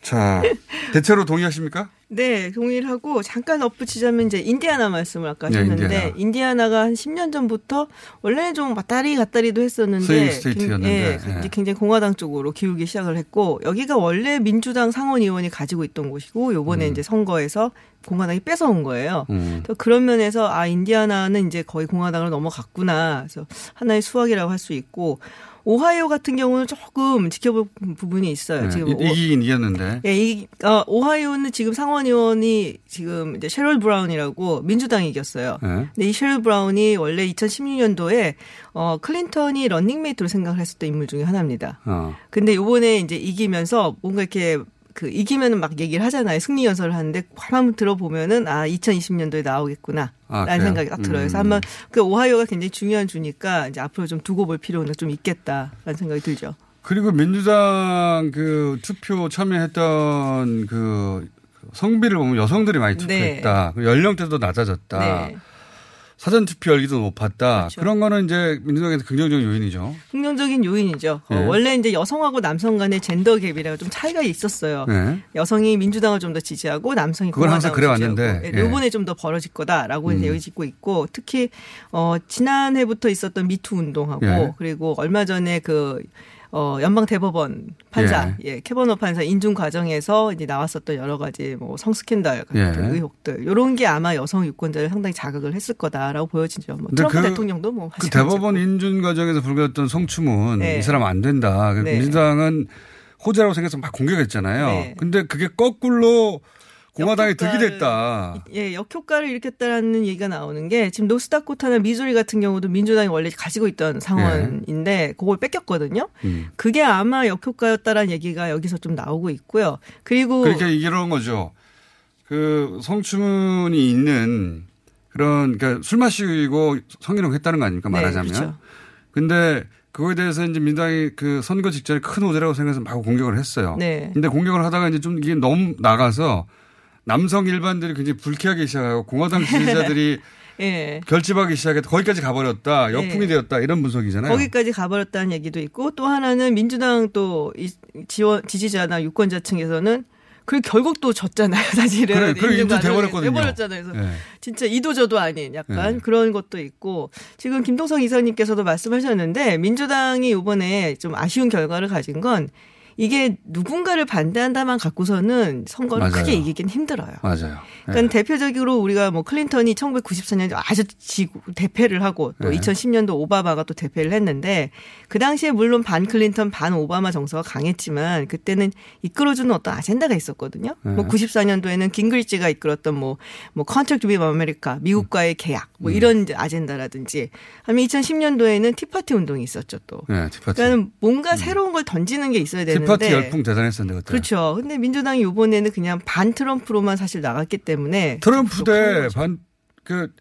자, [LAUGHS] 대체로 동의하십니까? 네, 동의를 하고 잠깐 덧붙이자면 이제 인디아나 말씀을 아까 네, 하셨는데 인디아나. 가한 10년 전부터 원래는 좀 왔다리 갔다리도 했었는데 state였는데, 예, 예. 이제 굉장히 공화당 쪽으로 기울기 시작을 했고 여기가 원래 민주당 상원 의원이 가지고 있던 곳이고 요번에 음. 이제 선거에서 공화당이 뺏어온 거예요. 음. 또 그런 면에서 아 인디아나는 이제 거의 공화당으로 넘어갔구나. 그래서 하나의 수확이라고 할 수 있고 오하이오 같은 경우는 조금 지켜볼 부분이 있어요. 네, 지금 이- 오- 이기긴 이겼는데. 예, 이, 어, 오하이오는 지금 상원 의원이 지금 이제 셰럴 브라운이라고 민주당이 이겼어요. 네. 근데 이 셰럴 브라운이 원래 2016년도에 어, 클린턴이 런닝메이트로 생각을 했었던 인물 중에 하나입니다. 어. 근데 요번에 이제 이기면서 뭔가 이렇게 그 이기면은 막 얘기를 하잖아요. 승리 연설을 하는데 한번 들어보면은 아 2020년도에 나오겠구나. 아, 라는 그래요? 생각이 딱 들어요. 그래서 음. 한번 그 오하이오가 굉장히 중요한 주니까 이제 앞으로 좀 두고 볼 필요는 좀 있겠다라는 생각이 들죠. 그리고 민주당 그 투표 참여했던 그 성비를 보면 여성들이 많이 투표했다. 그 연령대도 낮아졌다. 네. 사전 투표 열기도 높았다. 그런 거는 이제 민주당에서 긍정적인 요인이죠. 긍정적인 요인이죠. 어, 네. 원래 이제 여성하고 남성 간의 젠더 갭이라고 좀 차이가 있었어요. 네. 여성이 민주당을 좀 더 지지하고 남성이 그건 항상 그래 왔는데, 지지하고. 예. 예, 이번에 좀 더 벌어질 거다라고 이제 음. 여기짓고 있고 특히 어 지난해부터 있었던 미투 운동하고 예. 그리고 얼마 전에 그 어, 연방 대법원 판사, 예. 캐버너 판사 인준 과정에서 이제 나왔었던 여러 가지 뭐 성스캔들 같은 예. 의혹들 요런 게 아마 여성 유권자를 상당히 자극을 했을 거다라고 보여지죠. 뭐 트럼프 그- 대통령도 뭐 그 대법원 인준 과정에서 불거졌던 성추문 네. 이 사람 안 된다. 그 네. 민주당은 호재라고 생각해서 막 공격했잖아요. 네. 근데 그게 거꾸로 공화당이 득이 됐다. 예, 역효과를 일으켰다라는 얘기가 나오는 게 지금 노스다코타나 미주리 같은 경우도 민주당이 원래 가지고 있던 상원인데 그걸 뺏겼거든요. 음. 그게 아마 역효과였다라는 얘기가 여기서 좀 나오고 있고요. 그리고 그러니까 이런 거죠. 그 성추문이 있는 그런 그러니까 술 마시고 성희롱 했다는 거 아닙니까 네, 말하자면. 그렇죠. 근데 그거에 대해서 이제 민당이 그 선거 직전에 큰 호재라고 생각해서 막 공격을 했어요. 네. 근데 공격을 하다가 이제 좀 이게 너무 나가서 남성 일반들이 굉장히 불쾌하기 시작하고 공화당 지지자들이 [LAUGHS] 예. 결집하기 시작했다. 거기까지 가버렸다. 역풍이 네. 되었다. 이런 분석이잖아요. 거기까지 가버렸다는 얘기도 있고 또 하나는 민주당 또이 지원 지지자나 유권자 층에서는 그 결국 또 졌잖아요, 사실은. 그래, 그래, 과정에서 돼버렸거든요. 돼버렸잖아요. 그래서 네. 진짜 이도저도 아닌 약간 네. 그런 것도 있고 지금 김동성 이사님께서도 말씀하셨는데 민주당이 이번에 좀 아쉬운 결과를 가진 건 이게 누군가를 반대한다만 갖고서는 선거를 맞아요. 크게 이기긴 힘들어요. 맞아요. 그러니까 대표적으로 우리가 뭐 클린턴이 1994년에 아주 지고 대패를 하고 또 네. 2010년도 오바마가 또 대패를 했는데 그 당시에 물론 반 클린턴 반 오바마 정서가 강했지만 그때는 이끌어주는 어떤 아젠다가 있었거든요. 네. 뭐 94년도에는 긴그리치가 이끌었던 뭐뭐 Contract with America 미국과의 계약 음. 뭐 이런 이제 아젠다라든지 아니면 2010년도에는 Tea Party 운동이 있었죠 또. 네, Tea Party. 그러니까 뭔가 새로운 걸 던지는 게 있어야 되는데 Tea Party 열풍 대단했었는데 그때. 그렇죠. 근데 민주당이 이번에는 그냥 반 트럼프로만 사실 나갔기 때문에 트럼프 대 반 그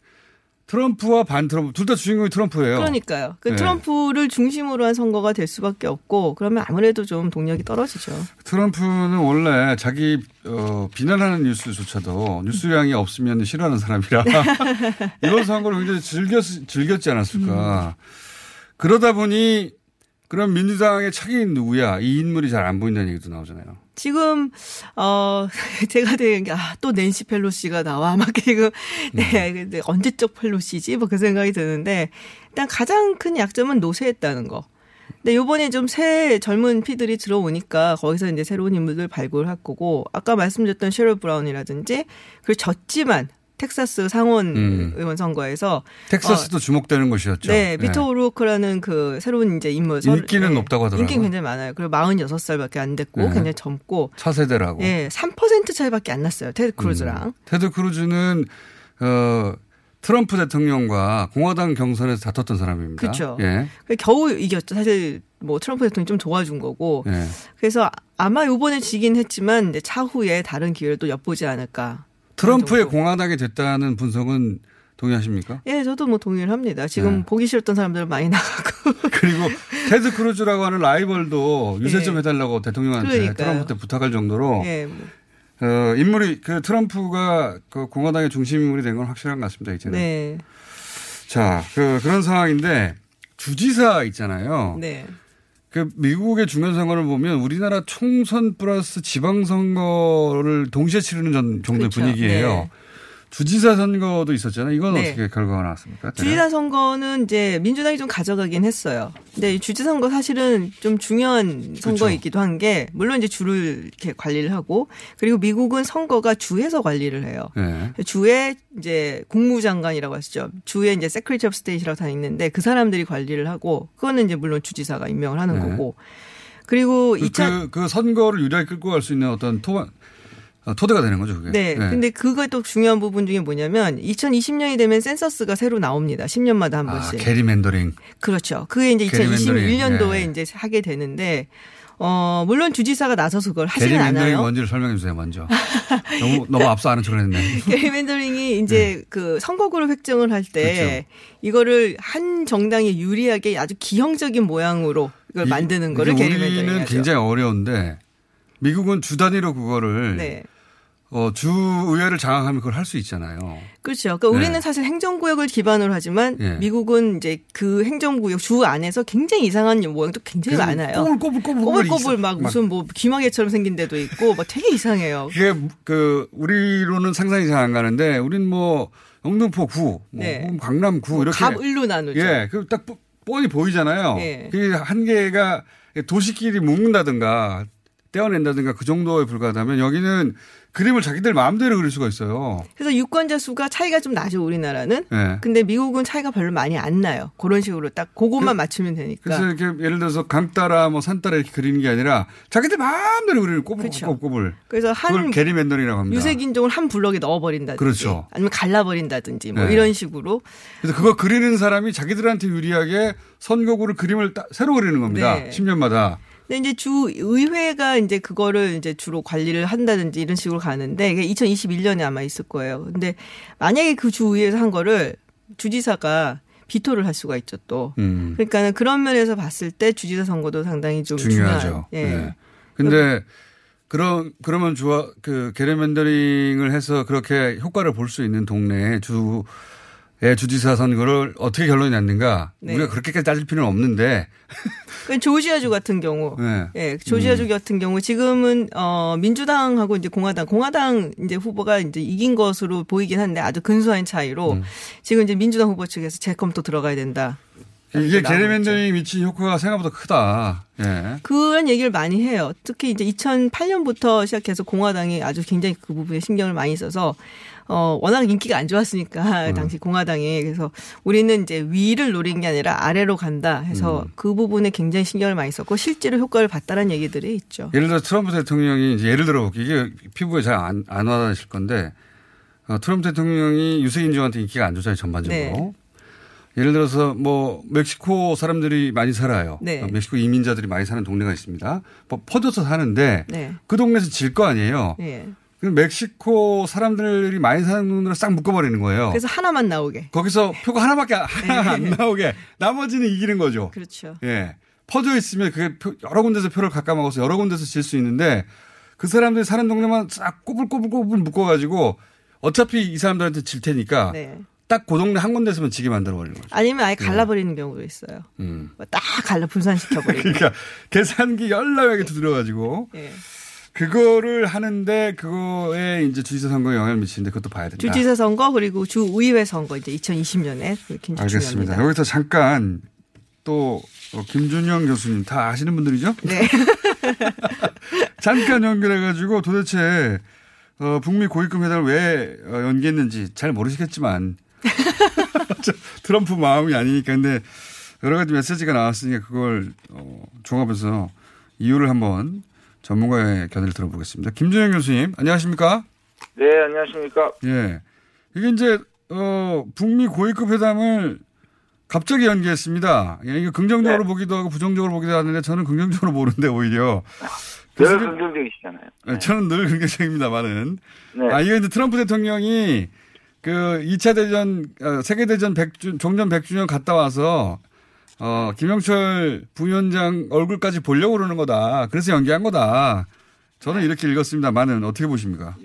트럼프와 반 트럼프 둘 다 주인공이 트럼프예요. 그러니까요. 그 네. 트럼프를 중심으로 한 선거가 될 수밖에 없고 그러면 아무래도 좀 동력이 떨어지죠. 트럼프는 원래 자기 어, 비난하는 뉴스조차도 뉴스량이 없으면 싫어하는 사람이라 [LAUGHS] 이번 선거를 굉장히 즐겼 즐겼지 않았을까. 음. 그러다 보니 그럼 민주당의 차기인 누구야 이 인물이 잘 안 보인다는 얘기도 나오잖아요. 지금 어 [LAUGHS] 제가 되는 게아또 낸시 펠로시가 나와 막 지금 네 근데 언제적 펠로시지 뭐 그 생각이 드는데 일단 가장 큰 약점은 노쇠했다는 거. 근데 요번에 좀 새 젊은 피들이 들어오니까 거기서 이제 새로운 인물들 발굴할 거고 아까 말씀드렸던 셰럴 브라운이라든지 그 졌지만 텍사스 상원 음. 의원 선거에서 텍사스도 주목되는 곳이었죠. 네, 베토 오로크라는 그 새로운 이제 인물 설- 인기는 높다고 하더라고요. 인기 굉장히 많아요. 그리고 46살밖에 안 됐고 네. 굉장히 젊고 차세대라고. 예, 3% 차이밖에 안 났어요. 테드 크루즈랑. 음. 테드 크루즈는 어 트럼프 대통령과 공화당 경선에서 다퉜던 사람입니다. 그렇죠. 예. 겨우 이겼죠. 사실 뭐 트럼프 대통령이 좀 도와준 거고. 예. 그래서 아마 요번에 지긴 했지만 이제 차후에 다른 기회를 또 엿보지 않을까. 트럼프의 공화당이 됐다는 분석은 동의하십니까? 예, 저도 뭐 동의를 합니다. 지금 네. 보기 싫었던 사람들은 많이 나가고. [LAUGHS] 그리고 테드 크루즈라고 하는 라이벌도 유세 좀 예. 해달라고 대통령한테 그러니까요. 트럼프한테 부탁할 정도로 예, 뭐. 어, 인물이 그 트럼프가 그 공화당의 중심 인물이 된 건 확실한 것 같습니다 이제는. 네. 자, 그 그런 상황인데 주지사 있잖아요. 네. 그 미국의 중간 선거를 보면 우리나라 총선 플러스 지방선거를 동시에 치르는 전 정도의 그렇죠. 분위기예요. 네. 주지사 선거도 있었잖아요. 이건 네. 어떻게 결과가 나왔습니까? 주지사 선거는 이제 민주당이 좀 가져가긴 했어요. 근데 이 주지사 선거 사실은 좀 중요한 선거이기도 한 게 물론 이제 주를 이렇게 관리를 하고 그리고 미국은 선거가 주에서 관리를 해요. 네. 주에 이제 국무장관이라고 하시죠. 주에 이제 Secretary of State라고 다 있는데 그 사람들이 관리를 하고 그거는 이제 물론 주지사가 임명을 하는 네. 거고. 그리고 그, 2000 그, 그 선거를 유리하게 끌고 갈 수 있는 어떤 토, 어, 토대가 되는 거죠, 그게. 네. 근데 그거 또 중요한 부분 중에 뭐냐면 2020년이 되면 센서스가 새로 나옵니다. 10년마다 한 아, 번씩. 게리 맨더링. 그렇죠. 그게 이제 게리맨더링. 2021년도에 네. 이제 하게 되는데 어 물론 주지사가 나서서 그걸 하지는 않아요. 뭔지를 설명해 주세요, 먼저. 너무, 너무 [LAUGHS] 앞서 아는 척을 했네. 게리맨더링이 이제 그 선거구를 획정을 할때 네. 그렇죠. 이거를 한 정당에 유리하게 아주 기형적인 모양으로 이걸 이- 만드는 거를 게리맨더링 우리는. 굉장히 어려운데 미국은 주 단위로 그거를 네. 어, 주 의회를 장악하면 그걸 할 수 있잖아요. 그렇죠. 그러니까 네. 우리는 사실 행정구역을 기반으로 하지만 예. 미국은 이제 그 행정구역 주 안에서 굉장히 이상한 모양도 굉장히 많아요. 꼬불꼬불꼬불 꼬불꼬불 막 막- 무슨 뭐 귀마개처럼 생긴 데도 있고 막 되게 이상해요. 그게 그 우리로는 상상이 잘 안 가는데 우린 뭐 영등포 구, 뭐 네. 강남 구 이렇게 갑을로 나누죠. 예, 그딱 뻔히 보이잖아요. 예. 그 한계가 도시끼리 묶는다든가 떼어낸다든가 그 정도에 불과하다면 여기는 그림을 자기들 마음대로 그릴 수가 있어요. 그래서 유권자 수가 차이가 좀 나죠 우리나라는. 예. 근데 미국은 차이가 별로 많이 안 나요. 그런 식으로 딱 그것만 맞추면 되니까. 그래서 이렇게 예를 들어서 강 따라 뭐 산 따라 이렇게 그리는 게 아니라 자기들 마음대로 그리는 꼬불꼬불꼬불. 그래서 그걸 한 게리맨더링이라고 합니다. 유색 인종을 한 블럭에 넣어버린다든지, 그렇죠. 아니면 갈라버린다든지 뭐 네. 이런 식으로. 그래서 그거 그리는 사람이 자기들한테 유리하게 선거구를 그림을 따- 새로 그리는 겁니다. 네. 10년마다. 근데 이제 주 의회가 이제 그거를 이제 주로 관리를 한다든지 이런 식으로 가는데 이게 2021년에 아마 있을 거예요. 근데 만약에 그 주 의회에서 한 거를 주지사가 비토를 할 수가 있죠 또. 음. 그러니까 그런 면에서 봤을 때 주지사 선거도 상당히 좀 중요하죠. 중요한. 예. 네. 근데 그런 그러면 좋아 그 게리맨더링을 해서 그렇게 효과를 볼 수 있는 동네에 주 의 주지사 선거를 어떻게 결론이 났는가 네. 우리가 그렇게까지 따질 필요는 없는데 그 조지아주 같은 경우, [LAUGHS] 네. 예, 조지아주 음. 같은 경우 지금은 어 민주당하고 이제 공화당, 공화당 이제 후보가 이제 이긴 것으로 보이긴 한데 아주 근소한 차이로 음. 지금 이제 민주당 후보 측에서 재검토 들어가야 된다. 이게 게리맨더링이 미친 효과가 생각보다 크다. 예. 그런 얘기를 많이 해요. 특히 이제 2008년부터 시작해서 공화당이 아주 굉장히 그 부분에 신경을 많이 써서 어 워낙 인기가 안 음. 좋았으니까 당시 공화당이 그래서 우리는 이제 위를 노린 게 아니라 아래로 간다 해서 음. 그 부분에 굉장히 신경을 많이 썼고 실제로 효과를 봤다는 얘기들이 있죠. 예를 들어 트럼프 대통령이 이제 예를 들어. 이게 피부에 잘 안 안 와닿으실 건데 어, 트럼프 대통령이 유색인종한테 인기가 안 좋잖아요 전반적으로. 네. 예를 들어서 뭐 멕시코 사람들이 많이 살아요. 네. 어, 멕시코 이민자들이 많이 사는 동네가 있습니다. 뭐 퍼져서 사는데 네. 그 동네에서 질 거 아니에요. 예. 그럼 멕시코 사람들이 많이 사는 동네로 싹 묶어버리는 거예요. 그래서 하나만 나오게. 거기서 표가 하나밖에 하나 안 나오게 나머지는 이기는 거죠. 그렇죠. 예. 퍼져 있으면 그게 표- 여러 군데서 표를 각각 먹어서 여러 군데서 질 수 있는데 그 사람들이 사는 동네만 싹 꼬불꼬불꼬불 묶어가지고 어차피 이 사람들한테 질 테니까 네. 딱그 동네 한 군데서만 지게 만들어 버리는 거죠. 아니면 아예 갈라버리는 경우도 있어요. 음. 뭐딱 갈라 분산시켜버리고. [LAUGHS] 그러니까 계산기 열나하게 두드려가지고 예. 그거를 하는데 그거에 이제 주지사 선거에 영향을 미치는데 그것도 봐야 된다. 주지사 선거 그리고 주의회 선거 이제 2020년에 굉장히 알겠습니다. 중요합니다. 여기서 잠깐 또 어, 김준영 교수님 다 아시는 분들이죠? 네. [LAUGHS] [LAUGHS] 잠깐 연결해가지고 도대체 어, 북미 고위급 회담을 왜 어, 연기했는지 잘 모르시겠지만 [LAUGHS] 저 트럼프 마음이 아니니까 근데 여러 가지 메시지가 나왔으니까 그걸 어, 종합해서 이유를 한번 전문가의 견해를 들어보겠습니다. 김준영 교수님 안녕하십니까? 네, 안녕하십니까. 예. 이게 이제, 어, 북미 고위급 회담을 갑자기 연기했습니다. 예, 이거 긍정적으로 네. 보기도 하고 부정적으로 보기도 하는데 저는 긍정적으로 보는데 오히려. 늘 긍정적이시잖아요. 예, 저는 늘 긍정적입니다만은. 네. 아, 이거 이제 트럼프 대통령이 그 2차 대전, 어, 세계대전 100주, 종전 100주년 갔다 와서 어, 김영철 부위원장 얼굴까지 보려고 그러는 거다. 그래서 연기한 거다. 저는 이렇게 읽었습니다만은 어떻게 보십니까?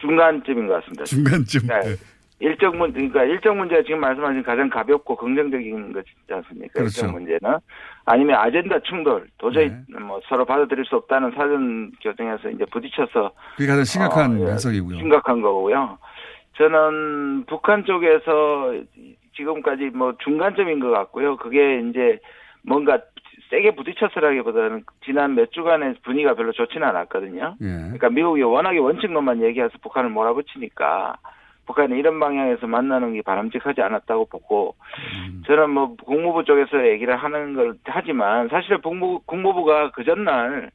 중간쯤인 것 같습니다. 중간쯤. 네. 일정 문 그러니까 일정 문제가 지금 말씀하신 가장 가볍고 긍정적인 것이지 않습니까? 그렇죠. 일정 문제는 아니면 아젠다 충돌 도저히 네. 뭐 서로 받아들일 수 없다는 사전 교정에서 이제 부딪혀서 그게 가장 심각한 어, 예, 해석이고요. 심각한 거고요. 저는 북한 쪽에서 지금까지 뭐 중간점인 것 같고요. 그게 이제 뭔가 세게 부딪혔으라기보다는 지난 몇 주간의 분위기가 별로 좋지는 않았거든요. 예. 그러니까 미국이 워낙에 원칙론만 얘기해서 북한을 몰아붙이니까 북한이 이런 방향에서 만나는 게 바람직하지 않았다고 보고 저는 뭐 국무부 쪽에서 얘기를 하는 걸 하지만 사실 국무, 국무부가 그 전날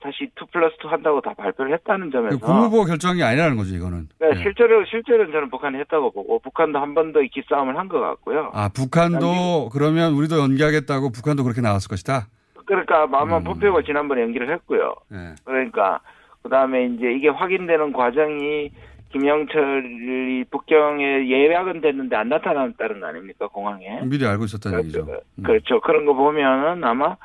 다시 2 플러스 2 한다고 다 발표를 했다는 점에서 국무부가 결정이 아니라는 거죠, 이거는. 네, 예. 실제로 실제로는 저는 북한이 했다고 보고 북한도 한 번더 기싸움을 한 것 같고요. 아, 북한도 그러면 우리도 연기하겠다고 북한도 그렇게 나왔을 것이다. 그러니까 아마 폼페오가 지난번에 연기를 했고요. 예. 그러니까 그 다음에 이제 이게 확인되는 과정이 김영철이 북경에 예약은 됐는데 안 나타났다는 거 아닙니까 공항에? 미리 알고 있었다는 얘기죠. 음. 그렇죠. 그런 거 보면은 아마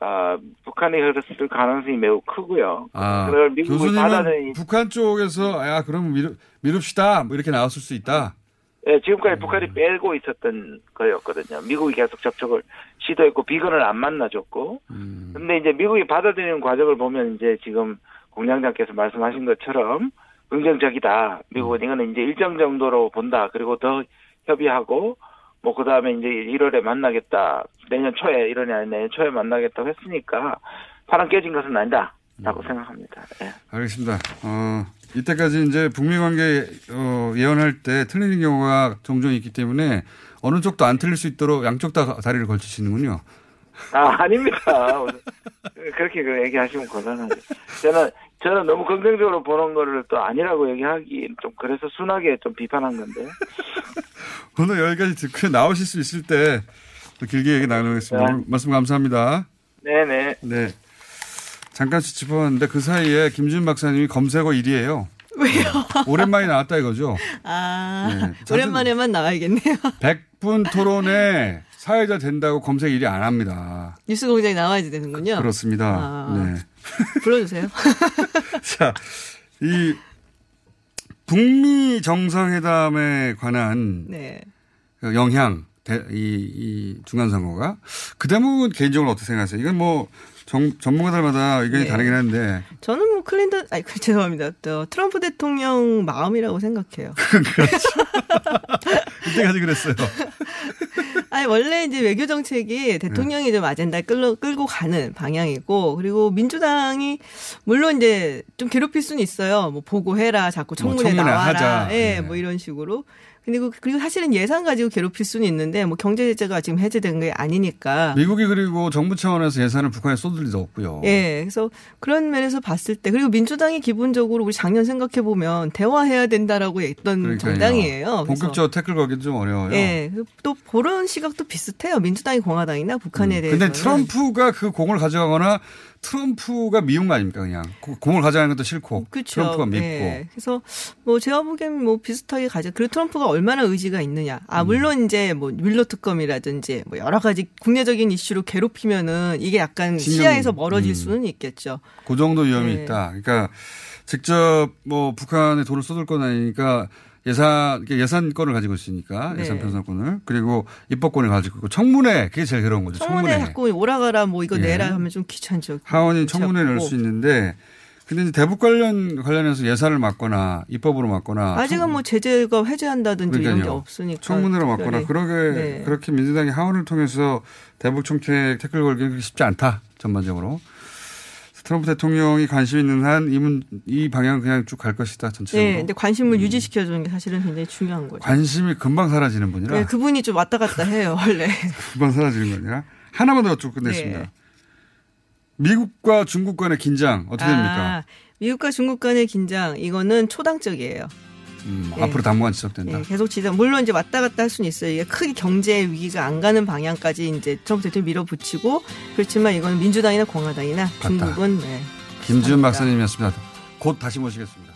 아, 북한이 그랬을 가능성이 매우 크고요. 아, 그걸 미국이 받아들이 북한 쪽에서 야, 그럼 미룹, 미룹시다. 뭐 이렇게 나왔을 수 있다. 예, 지금까지 음. 북한이 빼고 있었던 거였거든요. 미국이 계속 접촉을 시도했고 비건을 안 만나줬고. 음. 근데 이제 미국이 받아들이는 과정을 보면 이제 지금 공장장께서 말씀하신 것처럼 긍정적이다. 미국은 이거는 이제 일정 정도로 본다. 그리고 더 협의하고 뭐 그다음에 이제 1월에 만나겠다. 내년 초에 1월이 아닌 내년 초에 만나겠다고 했으니까 파랑 깨진 것은 아니다라고 생각합니다. 예. 알겠습니다. 어, 이때까지 이제 북미 관계 어, 예언할 때 틀리는 경우가 종종 있기 때문에 어느 쪽도 안 틀릴 수 있도록 양쪽 다 다리를 걸치시는군요. 아, 아닙니다. [LAUGHS] 그렇게 그 얘기하시면 곤란하죠. 저는, 저는 너무 긍정적으로 보는 거를 또 아니라고 얘기하기 좀 그래서 순하게 좀 비판한 건데. [LAUGHS] 오늘 여기까지 듣고 나오실 수 있을 때 또 길게 얘기 나누겠습니다. 오늘 말씀 감사합니다. 네네. 네. 잠깐씩 짚어봤는데 그 사이에 김준 박사님이 검색어 1위에요. 왜요? 오랜만에 나왔다 이거죠. 아, 네. 오랜만에만 나와야겠네요. 100분 토론에 [LAUGHS] 사회자 된다고 검색 1위 안 합니다. 뉴스 공장에 나와야 되는군요. 그렇습니다. 아. 네. 불러주세요. [LAUGHS] 자, 이 북미 정상회담에 관한 네. 그 영향, 대- 이, 이 중간 선거가 그 대목은 개인적으로 어떻게 생각하세요? 이건 뭐 정- 전문가들마다 의견이 네. 다르긴 한데 저는 뭐 클린턴, 아니, 그, [LAUGHS] 죄송합니다. 또 트럼프 대통령 마음이라고 생각해요. [LAUGHS] 그때까지 그랬어요. [LAUGHS] 아니, 원래 이제 외교 정책이 대통령이 좀 아젠다 끌고, 끌고 가는 방향이고, 그리고 민주당이, 물론 이제 좀 괴롭힐 수는 있어요. 뭐, 보고해라, 자꾸 청문회 청문회 나와라. 하자. 예, 네. 뭐 이런 식으로. 그리고, 그리고 사실은 예산 가지고 괴롭힐 수는 있는데, 뭐 경제 제재가 지금 해제된 게 아니니까. 미국이 그리고 정부 차원에서 예산을 북한에 쏟을 리도 없고요. 예, 그래서 그런 면에서 봤을 때 그리고 민주당이 기본적으로 우리 작년 생각해 보면 대화해야 된다라고 했던 그러니까요. 정당이에요. 본격적으로 태클 걸기도 좀 어려워요. 예, 또 그런 시각도 비슷해요. 민주당이 공화당이나 북한에 대해서. 음. 근데 트럼프가 그 공을 가져가거나 트럼프가 미운 거 아닙니까 그냥 그 공을 가져가는 것도 싫고 그렇죠. 트럼프가 밉고 예. 그래서 뭐 제가 보기엔 뭐 비슷하게 가져. 그리고 트럼프가 얼마나 의지가 있느냐. 아 물론 이제 뭐 윌러 특검이라든지 뭐 여러 가지 국내적인 이슈로 괴롭히면은 이게 약간 신경- 시야에서 멀어질 음. 수는 있겠죠. 그 정도 위험이 네. 있다. 그러니까 직접 뭐 북한에 돈을 쏟을 건 아니니까 예산 예산권을 가지고 있으니까 네. 예산 편성권을 그리고 입법권을 가지고 있고 청문회 그게 제일 괴로운 거죠. 청문회 청문회. 자꾸 오라가라 뭐 이거 예. 내라 하면 좀 귀찮죠. 하원이 청문회 넣을 않고. 수 있는데 근데 이제 대북 관련 관련해서 예산을 막거나 입법으로 막거나 아직은 뭐 제재가 해제한다든지 이런 게 그러니까요. 없으니까. 청문회로 막거나. 그러게 네. 그렇게 민주당이 하원을 통해서 대북 정책 태클 걸기 쉽지 않다 전반적으로 트럼프 대통령이 관심 있는 한 이문 이 방향 그냥 쭉 갈 것이다 전체적으로 네, 근데 관심을 유지시켜 주는 게 사실은 굉장히 중요한 거죠. 관심이 금방 사라지는 분이라 네, 그분이 좀 왔다 갔다 해요, 원래. [LAUGHS] 금방 사라지는 거 아니라 하나만 더 여쭙고 끝냈습니다. 네. 미국과 중국 간의 긴장 어떻게 됩니까? 아, 미국과 중국 간의 긴장, 이거는 초당적이에요. 음, 네. 앞으로 당분간 지속된다. 예, 계속 지속. 물론 이제 왔다 갔다 할 수는 있어요. 이게 크게 경제 위기가 안 가는 방향까지 이제 트럼프 대통령이 밀어붙이고 그렇지만 이거는 민주당이나 공화당이나 중국은 네. 김지은 박사님이었습니다. 곧 다시 모시겠습니다.